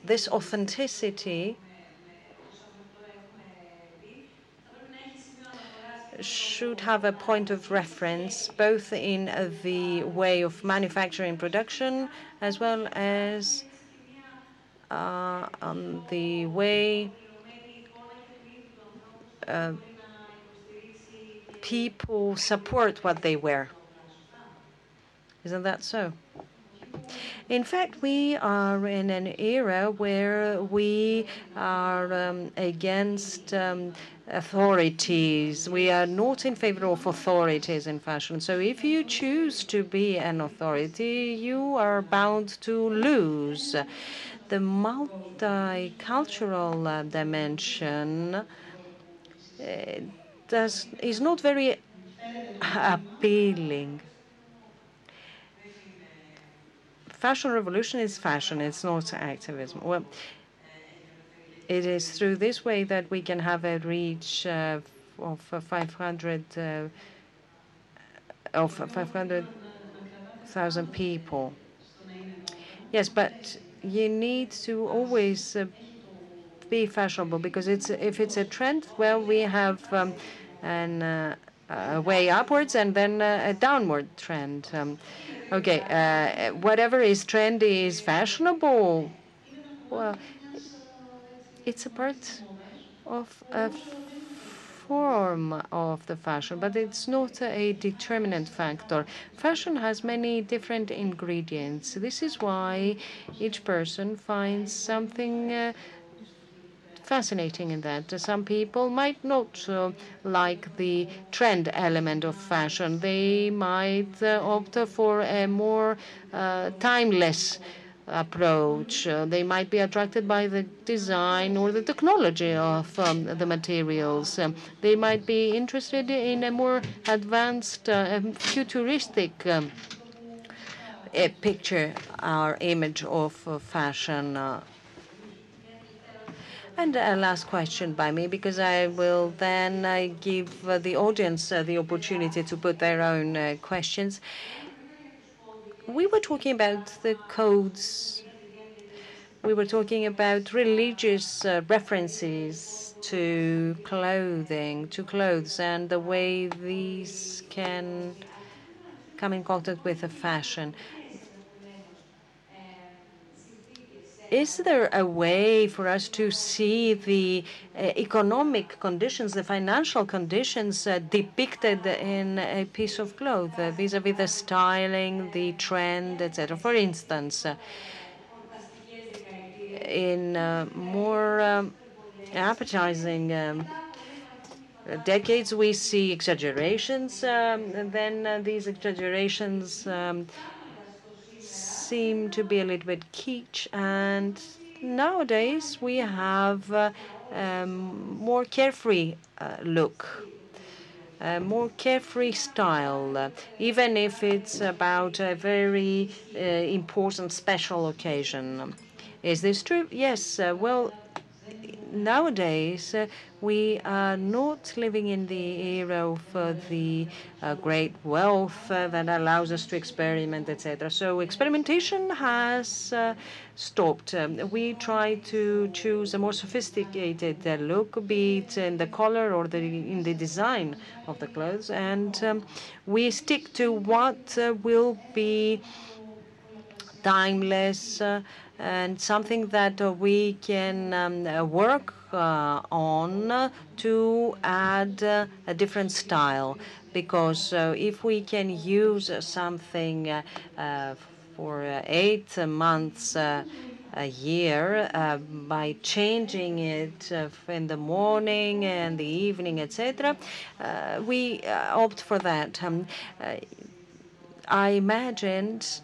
this authenticity should have a point of reference both in the way of manufacturing production as well as uh, on the way uh, people support what they wear. Isn't that so? In fact, we are in an era where we are um, against um, authorities. We are not in favor of authorities in fashion. So if you choose to be an authority, you are bound to lose. The multicultural uh, dimension uh, does, is not very appealing. Fashion revolution is fashion, it's not activism. Well, it is through this way that we can have a reach uh, of 500 uh, of 500,000 people. Yes, but you need to always uh, be fashionable because it's if it's a trend, well, we have um, an uh, a way upwards and then a downward trend. Um, okay, uh, whatever is trendy is fashionable. Well, it's a part of a form of the fashion, but it's not a determinant factor. Fashion has many different ingredients. This is why each person finds something uh, fascinating in that. Some people might not uh, like the trend element of fashion. They might uh, opt for a more uh, timeless approach. Uh, they might be attracted by the design or the technology of um, the materials. Um, they might be interested in a more advanced, uh, futuristic um, picture or image of uh, fashion. And a last question by me, because I will then uh, give uh, the audience uh, the opportunity to put their own uh, questions. We were talking about the codes. We were talking about religious uh, references to clothing, to clothes, and the way these can come in contact with the fashion. Is there a way for us to see the uh, economic conditions, the financial conditions uh, depicted in a piece of cloth uh, vis-à-vis -vis the styling, the trend, etc.? For instance, in more um, appetizing um, decades, we see exaggerations, um, and then uh, these exaggerations um, seem to be a little bit kitsch and nowadays we have uh, um, more carefree uh, look a more carefree style, uh, even if it's about a very uh, important special occasion. Is this true? Yes. Uh, well, nowadays uh, we are not living in the era of uh, the uh, great wealth that allows us to experiment, etc. So experimentation has stopped. Um, we try to choose a more sophisticated look, be it in the color or the, in the design of the clothes, and um, we stick to what will be timeless and something that we can um, work uh, on to add uh, a different style. Because uh, if we can use something for eight months a year uh, by changing it uh, in the morning and the evening, etc. Uh, we opt for that. Um, I imagined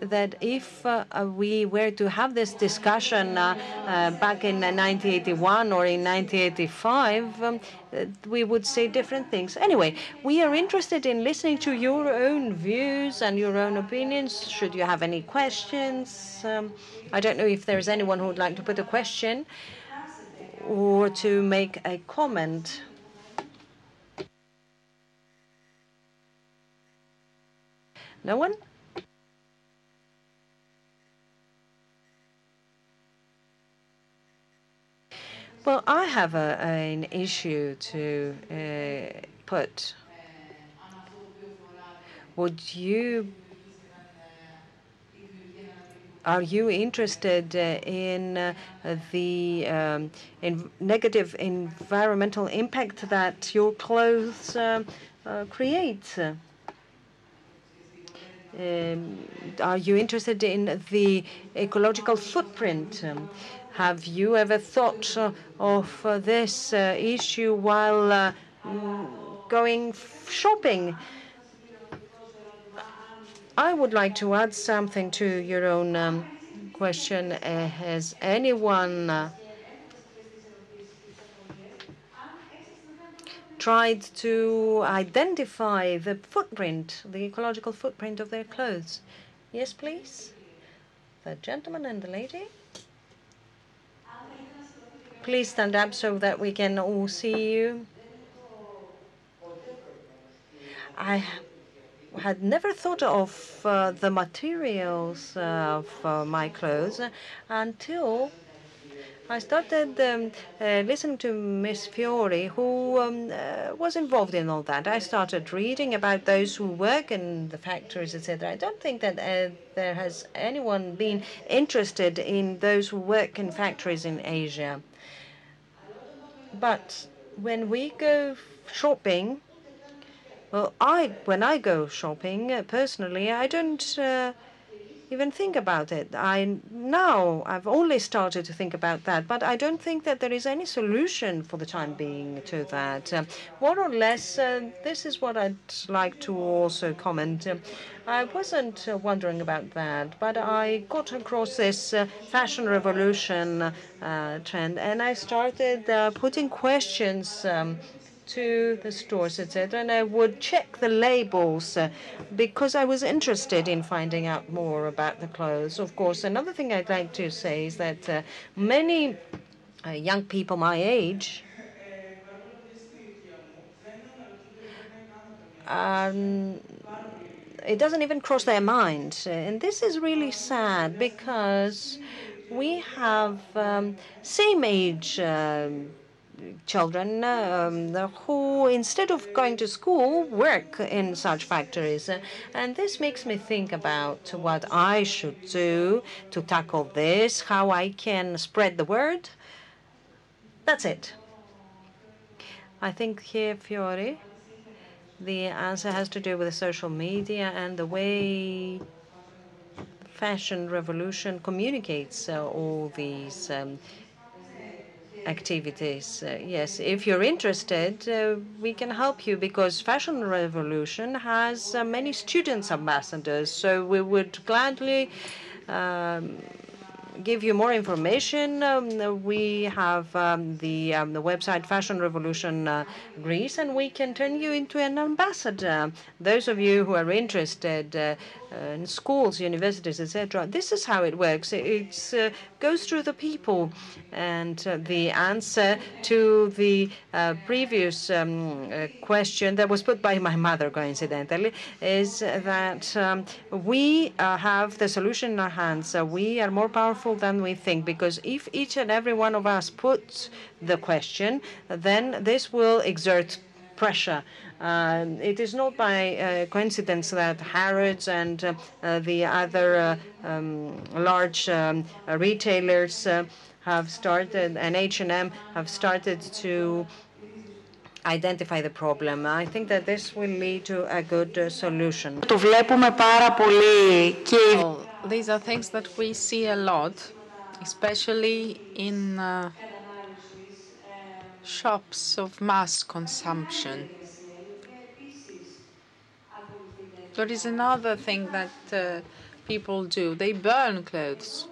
that if uh, we were to have this discussion uh, uh, back in 1981 or in 1985, um, we would say different things. Anyway, we are interested in listening to your own views and your own opinions. Should you have any questions? Um, I don't know if there is anyone who would like to put a question or to make a comment. No one? Well, I have a, an issue to uh, put. Would you are you interested uh, in uh, the um, in negative environmental impact that your clothes uh, uh create? Um, are you interested in the ecological footprint? Um, have you ever thought uh, of uh, this uh, issue while going shopping? I would like to add something to your own um, question. Uh, has anyone uh, tried to identify the footprint, the ecological footprint of their clothes? Yes, please. The gentleman and the lady. Please stand up so that we can all see you. I had never thought of uh, the materials of uh, my clothes until I started um, uh, listening to Miss Fiori, who um, uh, was involved in all that. I started reading about those who work in the factories, etc. I don't think that uh, there has anyone been interested in those who work in factories in Asia. But when we go shopping, well, I when I go shopping uh, personally, I don't uh, even think about it. I now I've only started to think about that, but I don't think that there is any solution for the time being to that. Uh, more or less, uh, this is what I'd like to also comment. Uh, I wasn't uh, wondering about that, but I got across this uh, fashion revolution uh, trend, and I started uh, putting questions um, to the stores, etc. And I would check the labels uh, because I was interested in finding out more about the clothes. Of course, another thing I'd like to say is that uh, many uh, young people my age um, it doesn't even cross their mind. And this is really sad because we have um, same age um, children um, who, instead of going to school, work in such factories. And this makes me think about what I should do to tackle this, how I can spread the word. That's it. I think here, Fiori. The answer has to do with social media and the way fashion revolution communicates uh, all these um, activities. Uh, yes, if you're interested, uh, we can help you because Fashion Revolution has uh, many students ambassadors. So we would gladly um, give you more information, um, we have um, the, um, the website Fashion Revolution uh, Greece, and we can turn you into an ambassador. Those of you who are interested uh, in schools, universities, etc. This is how it works. It uh, goes through the people, and uh, the answer to the uh, previous um, question that was put by my mother, coincidentally, is that um, we have the solution in our hands. we are more powerful than we think because if each and every one of us puts the question, then this will exert pressure uh, it is not by uh, coincidence that Harrods and uh, the other um, large um, retailers have started, and H&M have started to identify the problem. I think that this will lead to a good solution. Well, these are things that we see a lot, especially in uh, shops of mass consumption. There is another thing that uh, people do. They burn clothes.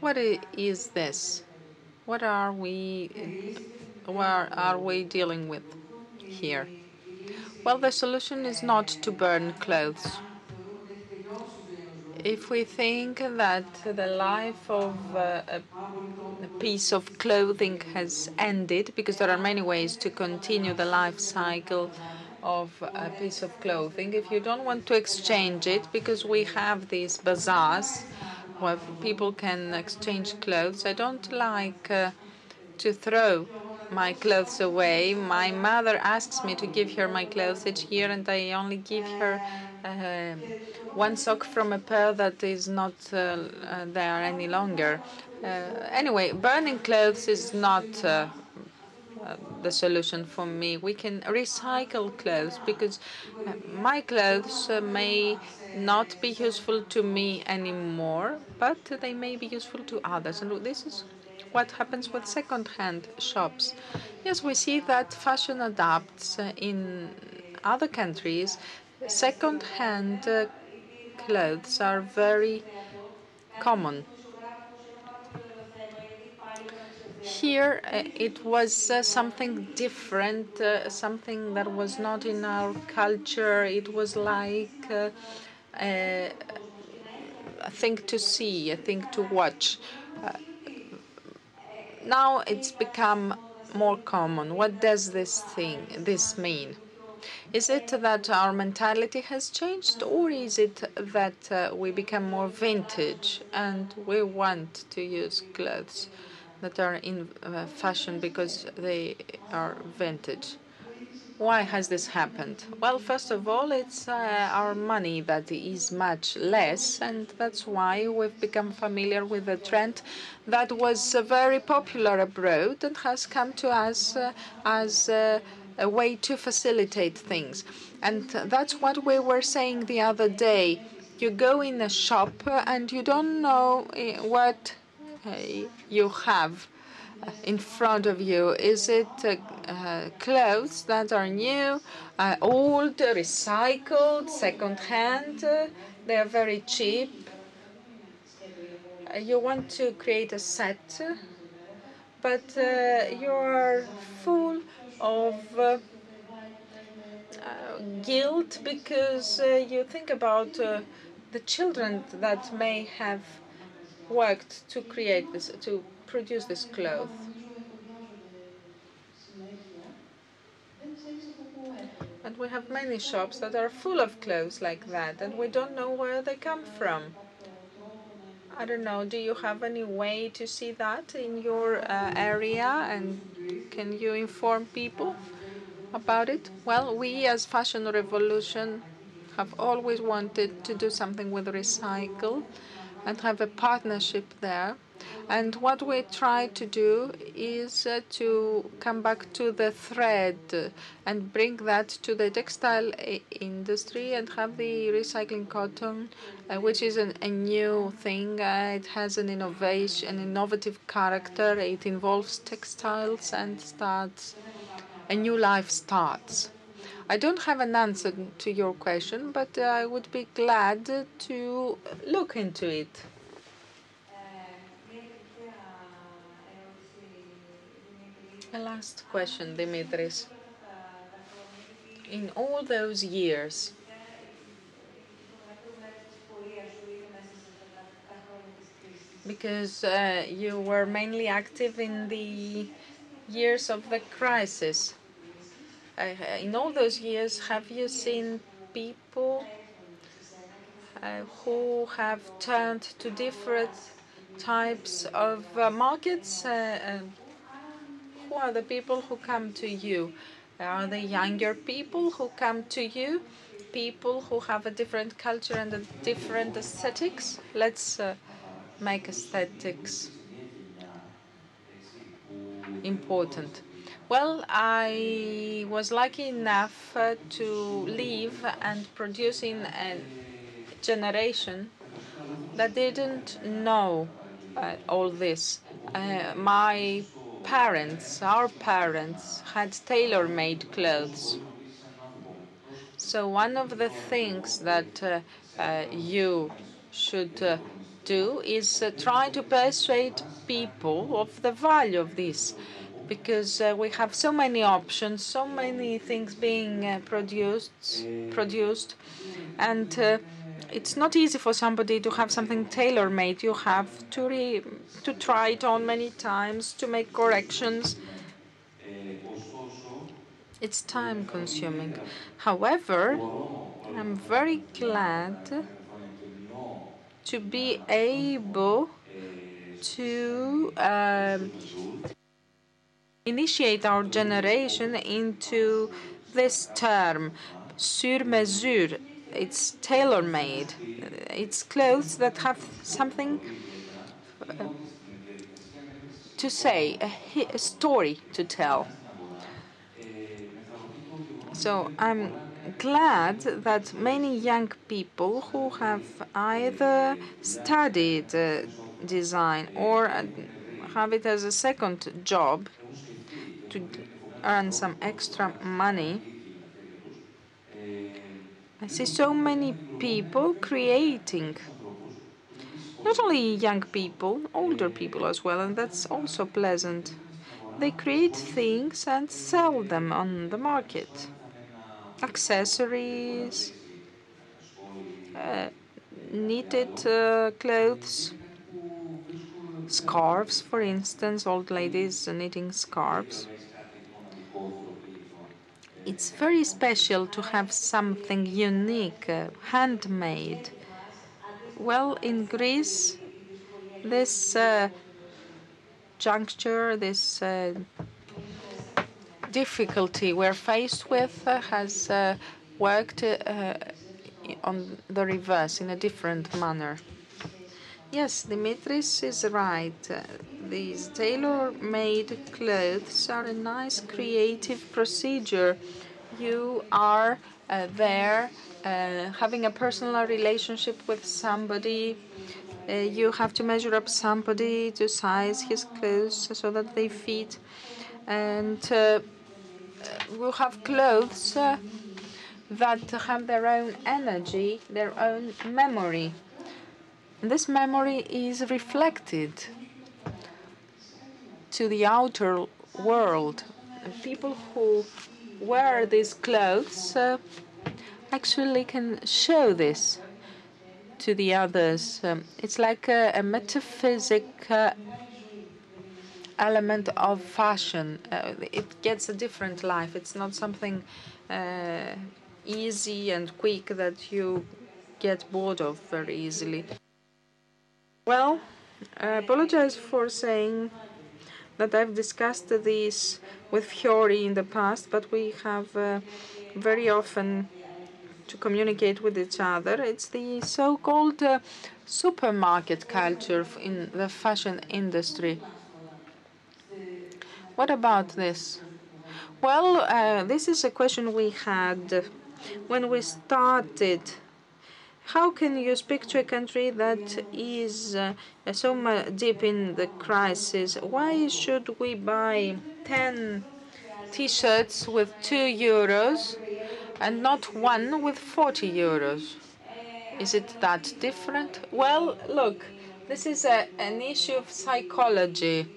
What is this? What are we, where are we dealing with here? Well, the solution is not to burn clothes. If we think that the life of uh, a piece of clothing has ended, because there are many ways to continue the life cycle of a piece of clothing, if you don't want to exchange it, because we have these bazaars where people can exchange clothes, I don't like uh, to throw my clothes away. My mother asks me to give her my clothes each year, and I only give her uh, one sock from a pair that is not uh, uh there any longer. Uh, anyway, burning clothes is not uh, the solution for me. We can recycle clothes because uh, my clothes uh, may not be useful to me anymore, but they may be useful to others. And this is what happens with second-hand shops. Yes, we see that fashion adapts in other countries. Second-hand clothes are very common. Here uh, it was uh, something different, uh, something that was not in our culture. It was like a, thing to see, a thing to watch. Now it's become more common. What does this thing, this mean? Is it that our mentality has changed, or is it that uh, we become more vintage and we want to use clothes? That are in uh, fashion because they are vintage. Why has this happened? Well, first of all, it's uh, our money that is much less, and that's why we've become familiar with a trend that was uh, very popular abroad and has come to us uh, as uh, a way to facilitate things. And that's what we were saying the other day. You go in a shop and you don't know eh, what you have uh, in front of you? Is it uh, uh, clothes that are new, uh, old, recycled, second-hand? they are very cheap. Uh, you want to create a set, but uh, you are full of guilt because you think about the children that may have worked to create this, to produce this cloth. And we have many shops that are full of clothes like that, and we don't know where they come from. I don't know, do you have any way to see that in your uh, area, and can you inform people about it? Well, we as Fashion Revolution have always wanted to do something with recycle and have a partnership there. And what we try to do is uh, to come back to the thread and bring that to the textile uh, industry and have the recycling cotton, uh, which is an, a new thing. Uh, it has an innovation, an innovative character. It involves textiles and starts a new life starts. I don't have an answer to your question, but I would be glad to look into it. A last question, Dimitris. In all those years, because uh, you were mainly active in the years of the crisis. In all those years, have you seen people uh, who have turned to different types of uh, markets? Uh, um, who are the people who come to you? Are they younger people who come to you? People who have a different culture and a different aesthetics? Let's uh, make aesthetics important. Well, I was lucky enough uh, to live and produce in a generation that didn't know uh, all this. Uh, my parents, our parents, had tailor made clothes. So, one of the things that uh, uh, you should do is try to persuade people of the value of this because uh, we have so many options, so many things being uh, produced, produced, and uh, it's not easy for somebody to have something tailor-made. You have to re to try it on many times to make corrections. It's time-consuming. However, I'm very glad to be able to um, initiate our generation into this term, sur mesure. It's tailor made. It's clothes that have something uh, to say, a, a story to tell. So I'm glad that many young people who have either studied uh, design or uh, have it as a second job to earn some extra money. I see so many people creating, not only young people, older people as well, and that's also pleasant. They create things and sell them on the market accessories, uh, knitted uh, clothes, scarves, for instance, old ladies knitting scarves. It's very special to have something unique, uh, handmade. Well, in Greece, this uh, juncture, this uh, difficulty we're faced with uh, has uh, worked uh, on the reverse in a different manner. Yes, Dimitris is right. These tailor-made clothes are a nice creative procedure. You are uh, there uh, having a personal relationship with somebody. Uh, you have to measure up somebody to size his clothes so that they fit. And will have clothes uh, that have their own energy, their own memory. And this memory is reflected to the outer world. And people who wear these clothes uh, actually can show this to the others. Um, it's like a, a metaphysic uh, element of fashion. Uh, it gets a different life. It's not something uh, easy and quick that you get bored of very easily. Well, I apologize for saying that I've discussed this with Fiori in the past, but we have uh, very often to communicate with each other. It's the so-called uh, supermarket culture in the fashion industry. What about this? Well, uh, this is a question we had when we started. How can you speak to a country that is uh, so deep in the crisis? Why should we buy 10 t-shirts with 2 euros and not one with 40 euros? Is it that different? Well, look, this is a, an issue of psychology.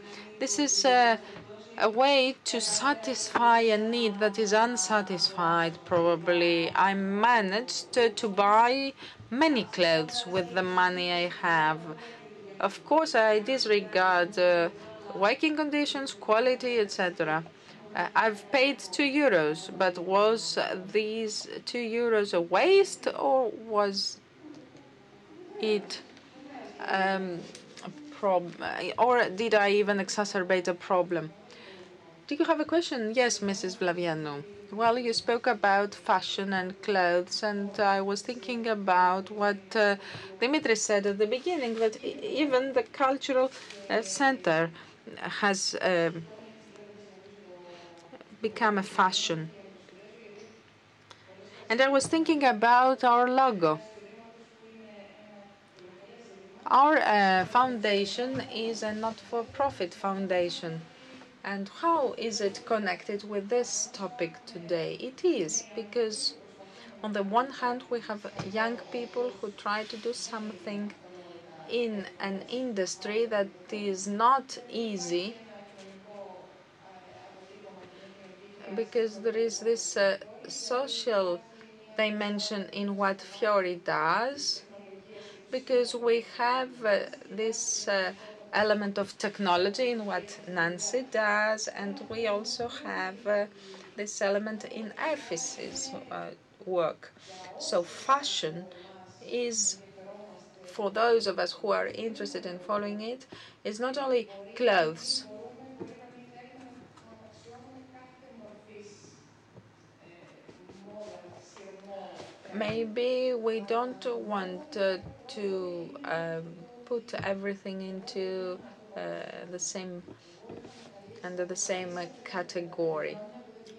This is a a way to satisfy a need that is unsatisfied, probably. I managed to, to buy many clothes with the money I have. Of course, I disregard uh, working conditions, quality, etc. Uh, I've paid two euros, but was these two euros a waste or was it um, a problem, or did I even exacerbate a problem? Do you have a question? Yes, Mrs. Vlaviano. Well, you spoke about fashion and clothes, and I was thinking about what uh, Dimitri said at the beginning that even the cultural uh, center has uh, become a fashion. And I was thinking about our logo. Our uh, foundation is a not for profit foundation. And how is it connected with this topic today? It is because, on the one hand, we have young people who try to do something in an industry that is not easy because there is this uh, social dimension in what Fiori does, because we have uh, this uh, element of technology in what Nancy does, and we also have uh, this element in Effie's uh, work. So fashion is, for those of us who are interested in following it, is not only clothes. Maybe we don't want uh, to um, put everything into uh, the same under the same uh, category?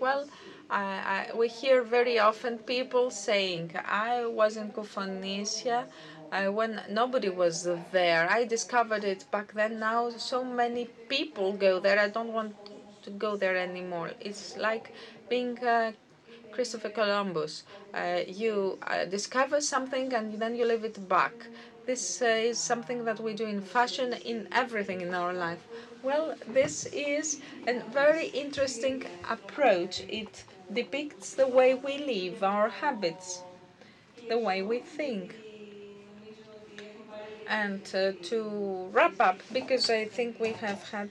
Well, I, I, we hear very often people saying, "I was in Koufonisia uh, when nobody was there. I discovered it back then. Now so many people go there. I don't want to go there anymore. It's like being uh, Christopher Columbus. Uh, you uh, discover something and then you leave it back. This uh, is something that we do in fashion, in everything in our life. Well, this is a very interesting approach. It depicts the way we live, our habits, the way we think. And uh, to wrap up, because I think we have had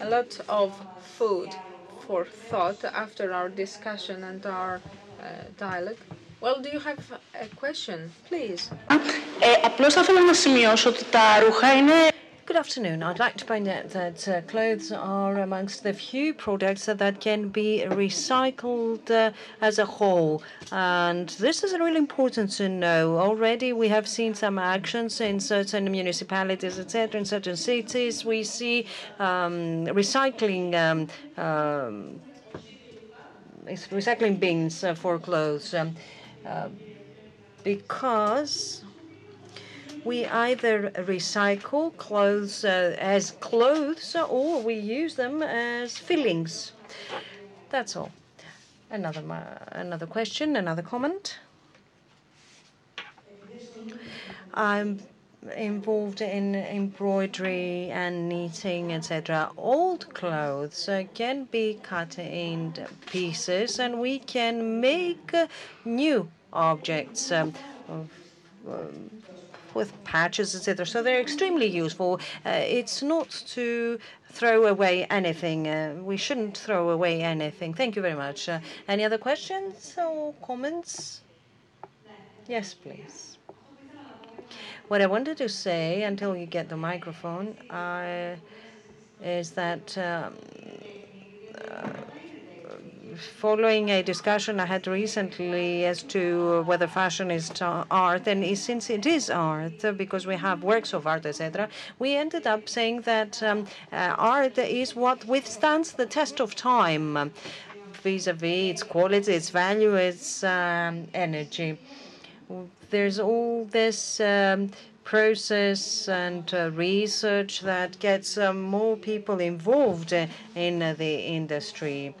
a lot of food for thought after our discussion and our uh, dialogue. Well, do you have a question, please? Ε, απλώς θα ήθελα να σημειώσω ότι τα ρούχα είναι Good afternoon. I'd like to point out that uh, clothes are amongst the few products that, that can be recycled uh, as a whole. And this is really important to know. Already we have seen some actions in certain municipalities, etc., in certain cities. We see um, recycling um, um, recycling bins uh, for clothes. uh, because we either recycle clothes uh, as clothes or we use them as fillings. That's all. Another another question, another comment. I'm involved in embroidery and knitting, etc. Old clothes uh, can be cut in pieces and we can make new objects um, um, with patches, etc. So they're extremely useful. Uh, it's not to throw away anything. Uh, we shouldn't throw away anything. Thank you very much. Any other questions or comments? Yes, please. What I wanted to say until you get the microphone uh, is that um, uh, following a discussion I had recently as to whether fashion is art, and since it is art, because we have works of art, etc., we ended up saying that um, uh, art is what withstands the test of time vis-a-vis its quality, its value, its um, energy there's all this um, process and uh, research that gets uh, more people involved in uh, the industry.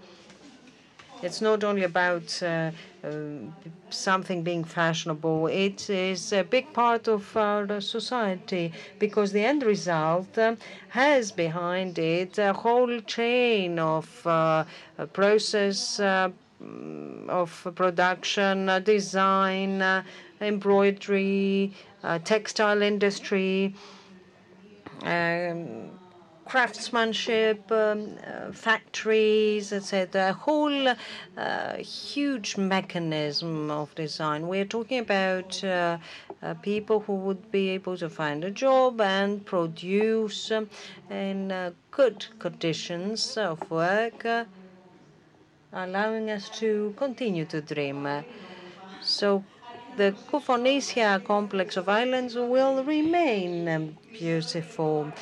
it's not only about uh, um, something being fashionable. It is a big part of our society because the end result um, has behind it a whole chain of uh, process uh, of production, uh, design, uh, embroidery, uh, textile industry, um, craftsmanship, um, factories, etc. A whole huge mechanism of design. We're talking about people who would be able to find a job and produce in good conditions of work, allowing us to continue to dream. so the Koufonisia complex of islands will remain beautiful.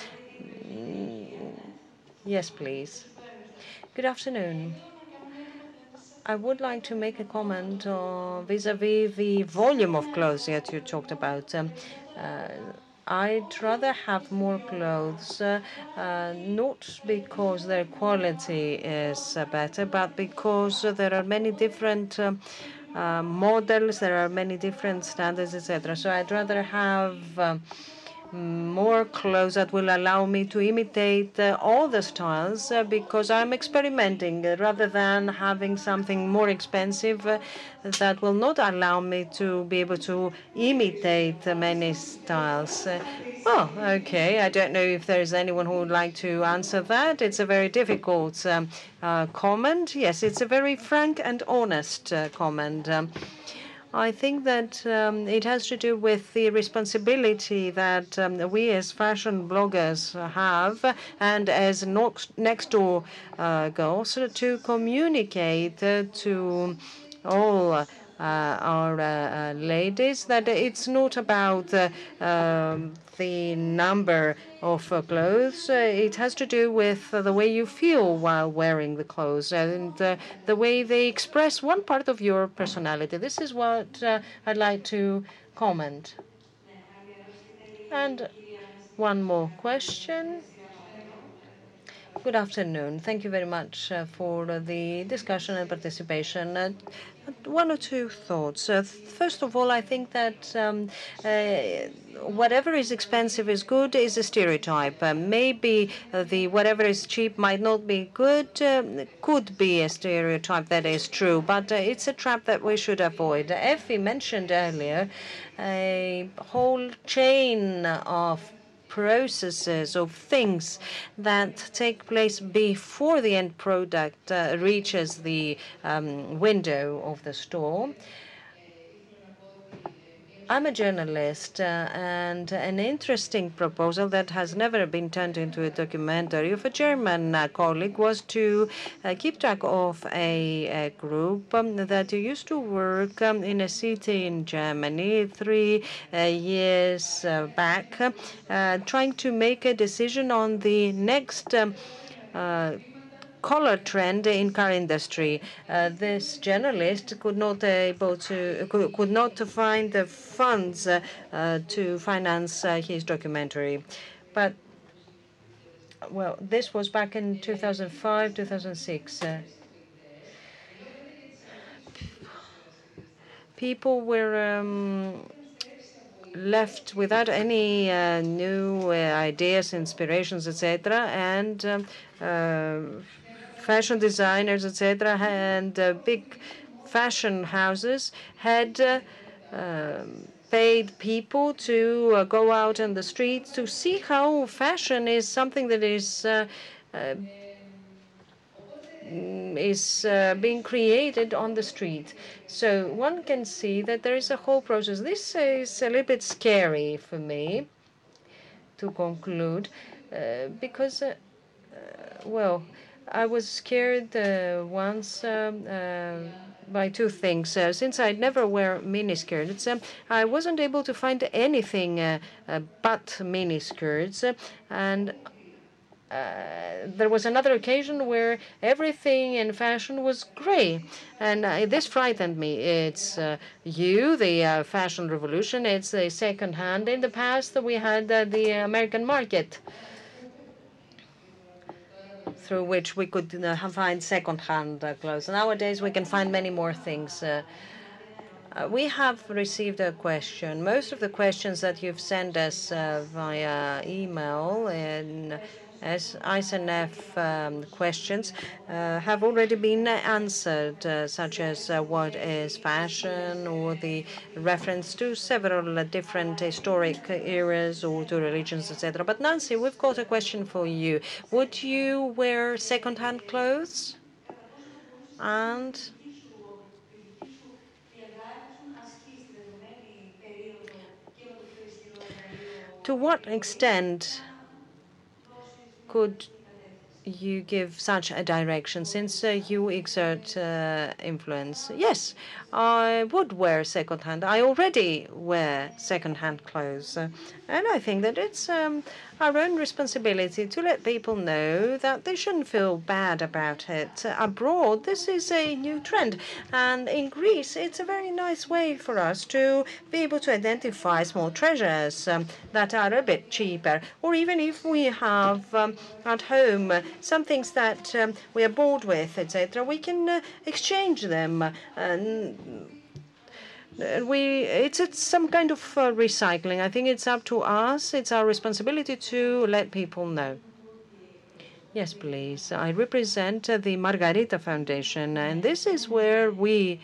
Yes, please. Good afternoon. I would like to make a comment uh, vis-à-vis the volume of clothes that you talked about. Um, uh, I'd rather have more clothes, uh, uh, not because their quality is uh, better, but because there are many different um, models, there are many different standards, etc. So I'd rather have um, more clothes that will allow me to imitate uh, all the styles uh, because I'm experimenting uh, rather than having something more expensive uh, that will not allow me to be able to imitate uh, many styles. Uh, oh, okay. I don't know if there's anyone who would like to answer that. It's a very difficult um, comment. Yes, it's a very frank and honest comment. Um, I think that um, it has to do with the responsibility that um, we as fashion bloggers have and as next door uh, girls to communicate uh, to all our uh, ladies that it's not about um, the number of uh, clothes. Uh, it has to do with uh, the way you feel while wearing the clothes and the way they express one part of your personality. This is what I'd like to comment. And one more question. Good afternoon. Thank you very much uh, for the discussion and participation. Uh, one or two thoughts. Uh, first of all, I think that um, whatever is expensive is good is a stereotype. maybe the whatever is cheap might not be good, could be a stereotype that is true, but it's a trap that we should avoid. Effie mentioned earlier a whole chain of processes of things that take place before the end product uh, reaches the um, window of the store. I'm a journalist, uh, and an interesting proposal that has never been turned into a documentary of a German uh, colleague was to uh, keep track of a, a group um, that used to work um, in a city in Germany three years back, trying to make a decision on the next. Um, color trend in car industry. Uh, this journalist could not able to could, could not find the funds uh, uh, to finance his documentary, but well, this was back in 2005, 2006. people were um, left without any uh, new uh, ideas, inspirations, etc., and um, uh, fashion designers, etc., and uh, big fashion houses had uh, um, paid people to uh, go out in the streets to see how fashion is something that is is uh, being created on the street. So one can see that there is a whole process. This is a little bit scary for me to conclude uh, because, uh, well, I was scared once um, by two things. Uh, since I'd never wear miniskirts, uh, I wasn't able to find anything uh, but miniskirts. and there was another occasion where everything in fashion was gray. And this frightened me. It's you, the fashion revolution. It's the second hand. In the past, we had the American market. Through which we could uh, find second-hand uh, clothes. Nowadays, we can find many more things. Uh, we have received a question. Most of the questions that you've sent us via email and as ISNF um, questions uh, have already been answered, uh, such as uh, what is fashion or the reference to several different historic eras or to religions, etc. But Nancy, we've got a question for you. Would you wear second-hand clothes? And to what extent could you give such a direction since uh, you exert uh, influence? Yes, I would wear second-hand. I already wear second-hand clothes. Uh, and I think that it's um, our own responsibility to let people know that they shouldn't feel bad about it. Abroad, this is a new trend. And in Greece, it's a very nice way for us to be able to identify small treasures um, that are a bit cheaper. Or even if we have um, at home some things that um, we are bored with, etc., we can uh, exchange them. And we it's, it's some kind of uh, recycling. I think it's up to us. It's our responsibility to let people know. Yes, please. I represent the Margarita Foundation, and this is where we,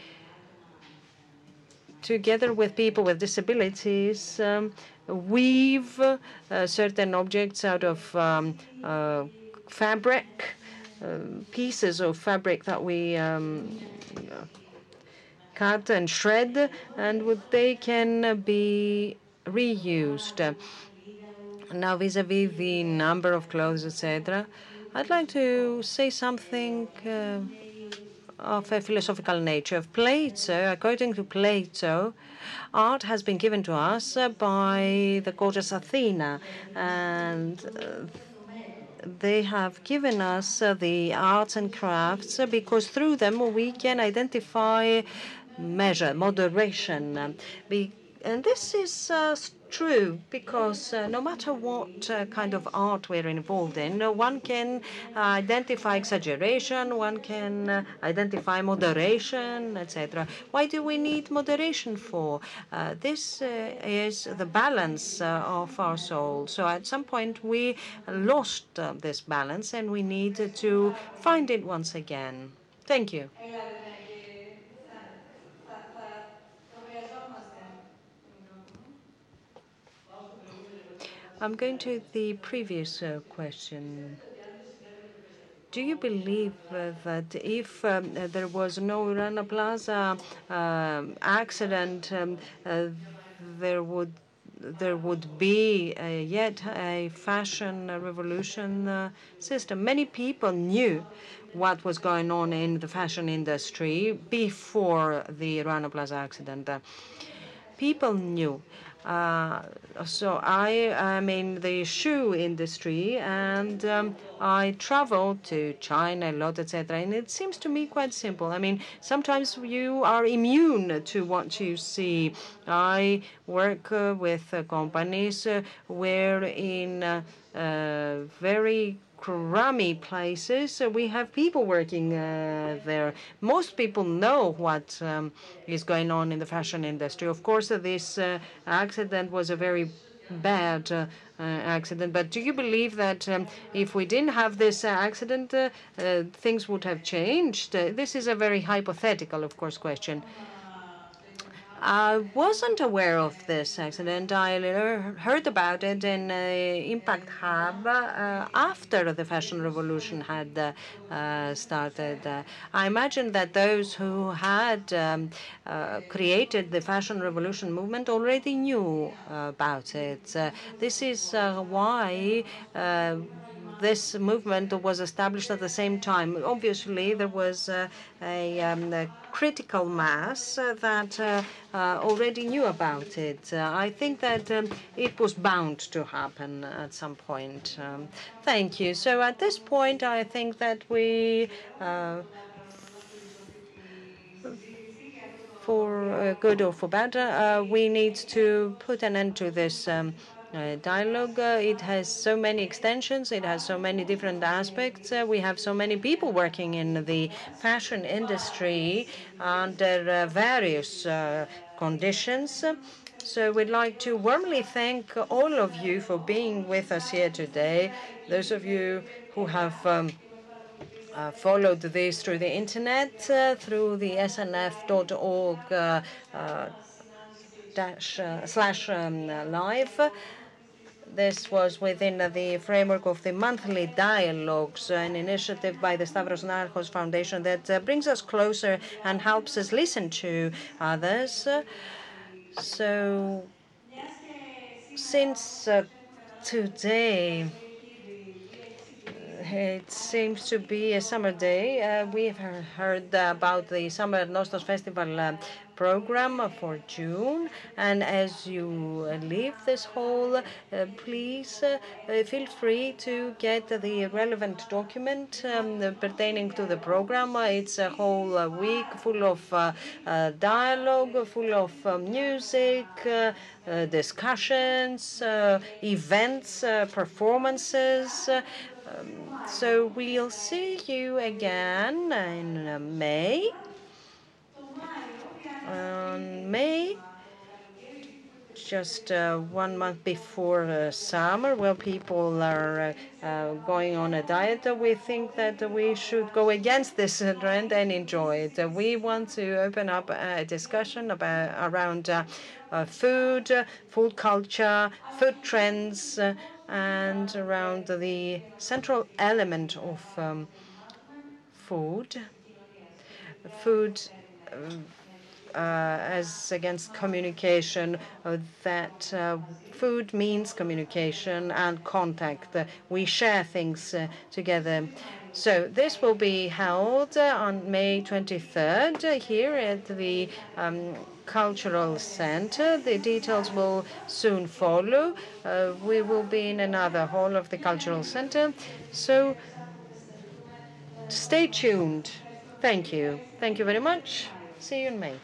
together with people with disabilities, um, weave uh, certain objects out of um, uh, fabric, uh, pieces of fabric that we um, cut and shred, and they can be reused. Now, vis-à-vis -vis the number of clothes, etc., I'd like to say something uh, of a philosophical nature. Of Plato, according to Plato, art has been given to us by the goddess Athena, and uh, they have given us the arts and crafts because through them we can identify measure, moderation. And this is uh, true because uh, no matter what uh, kind of art we're involved in, uh, one can uh, identify exaggeration, one can uh, identify moderation, etc. Why do we need moderation for? this is the balance of our soul. So at some point we lost this balance and we need to find it once again. Thank you. I'm going to the previous uh, question. Do you believe uh, that if um, there was no Rana Plaza uh, accident, um, there would there would be yet a fashion revolution system? Many people knew what was going on in the fashion industry before the Rana Plaza accident. people knew. Uh, so I am in the shoe industry and um, I travel to China a lot, etc. And it seems to me quite simple. I mean, sometimes you are immune to what you see. I work uh, with uh, companies where in very crummy places. So we have people working uh, there. Most people know what um, is going on in the fashion industry. Of course, uh, this uh, accident was a very bad uh, accident. But do you believe that um, if we didn't have this accident, uh, things would have changed? this is a very hypothetical, of course, question. I wasn't aware of this accident. I heard about it in uh, Impact Hub uh, after the fashion revolution had uh, started. I imagine that those who had um, created the fashion revolution movement already knew about it. this is why this movement was established at the same time. Obviously, there was uh, a, um, a, critical mass uh, that uh, already knew about it. I think that um, it was bound to happen at some point. Um, thank you. So at this point, I think that we for good or for bad, uh, we need to put an end to this um, uh, dialogue. Uh, it has so many extensions, it has so many different aspects. Uh, we have so many people working in the fashion industry under uh, various uh, conditions. So we'd like to warmly thank all of you for being with us here today. Those of you who have um, uh, followed this through the internet, uh, through the snf.org uh, uh, dash slash um, live. This was within the framework of the monthly dialogues, an initiative by the Stavros Niarchos Foundation that uh, brings us closer and helps us listen to others. So, since uh, today it seems to be a summer day. Uh, we have heard about the Summer Nostos Festival uh, program for June. And as you leave this hall, uh, please uh, feel free to get the relevant document um, pertaining to the program. It's a whole uh, week full of uh, uh, dialogue, full of uh, music, discussions, events, performances. Um, so we'll see you again in May on May, just uh, one month before uh, summer, where people are uh, uh, going on a diet, we think that we should go against this trend and enjoy it. we want to open up a discussion about around uh, uh, food, food culture, food trends, and around the central element of um, food. Food uh, as against communication, uh, that uh, food means communication and contact. we share things together. So this will be held on May 23rd here at the um, Cultural Center. The details will soon follow. Uh, we will be in another hall of the Cultural Center. So stay tuned. Thank you. Thank you very much. See you in May.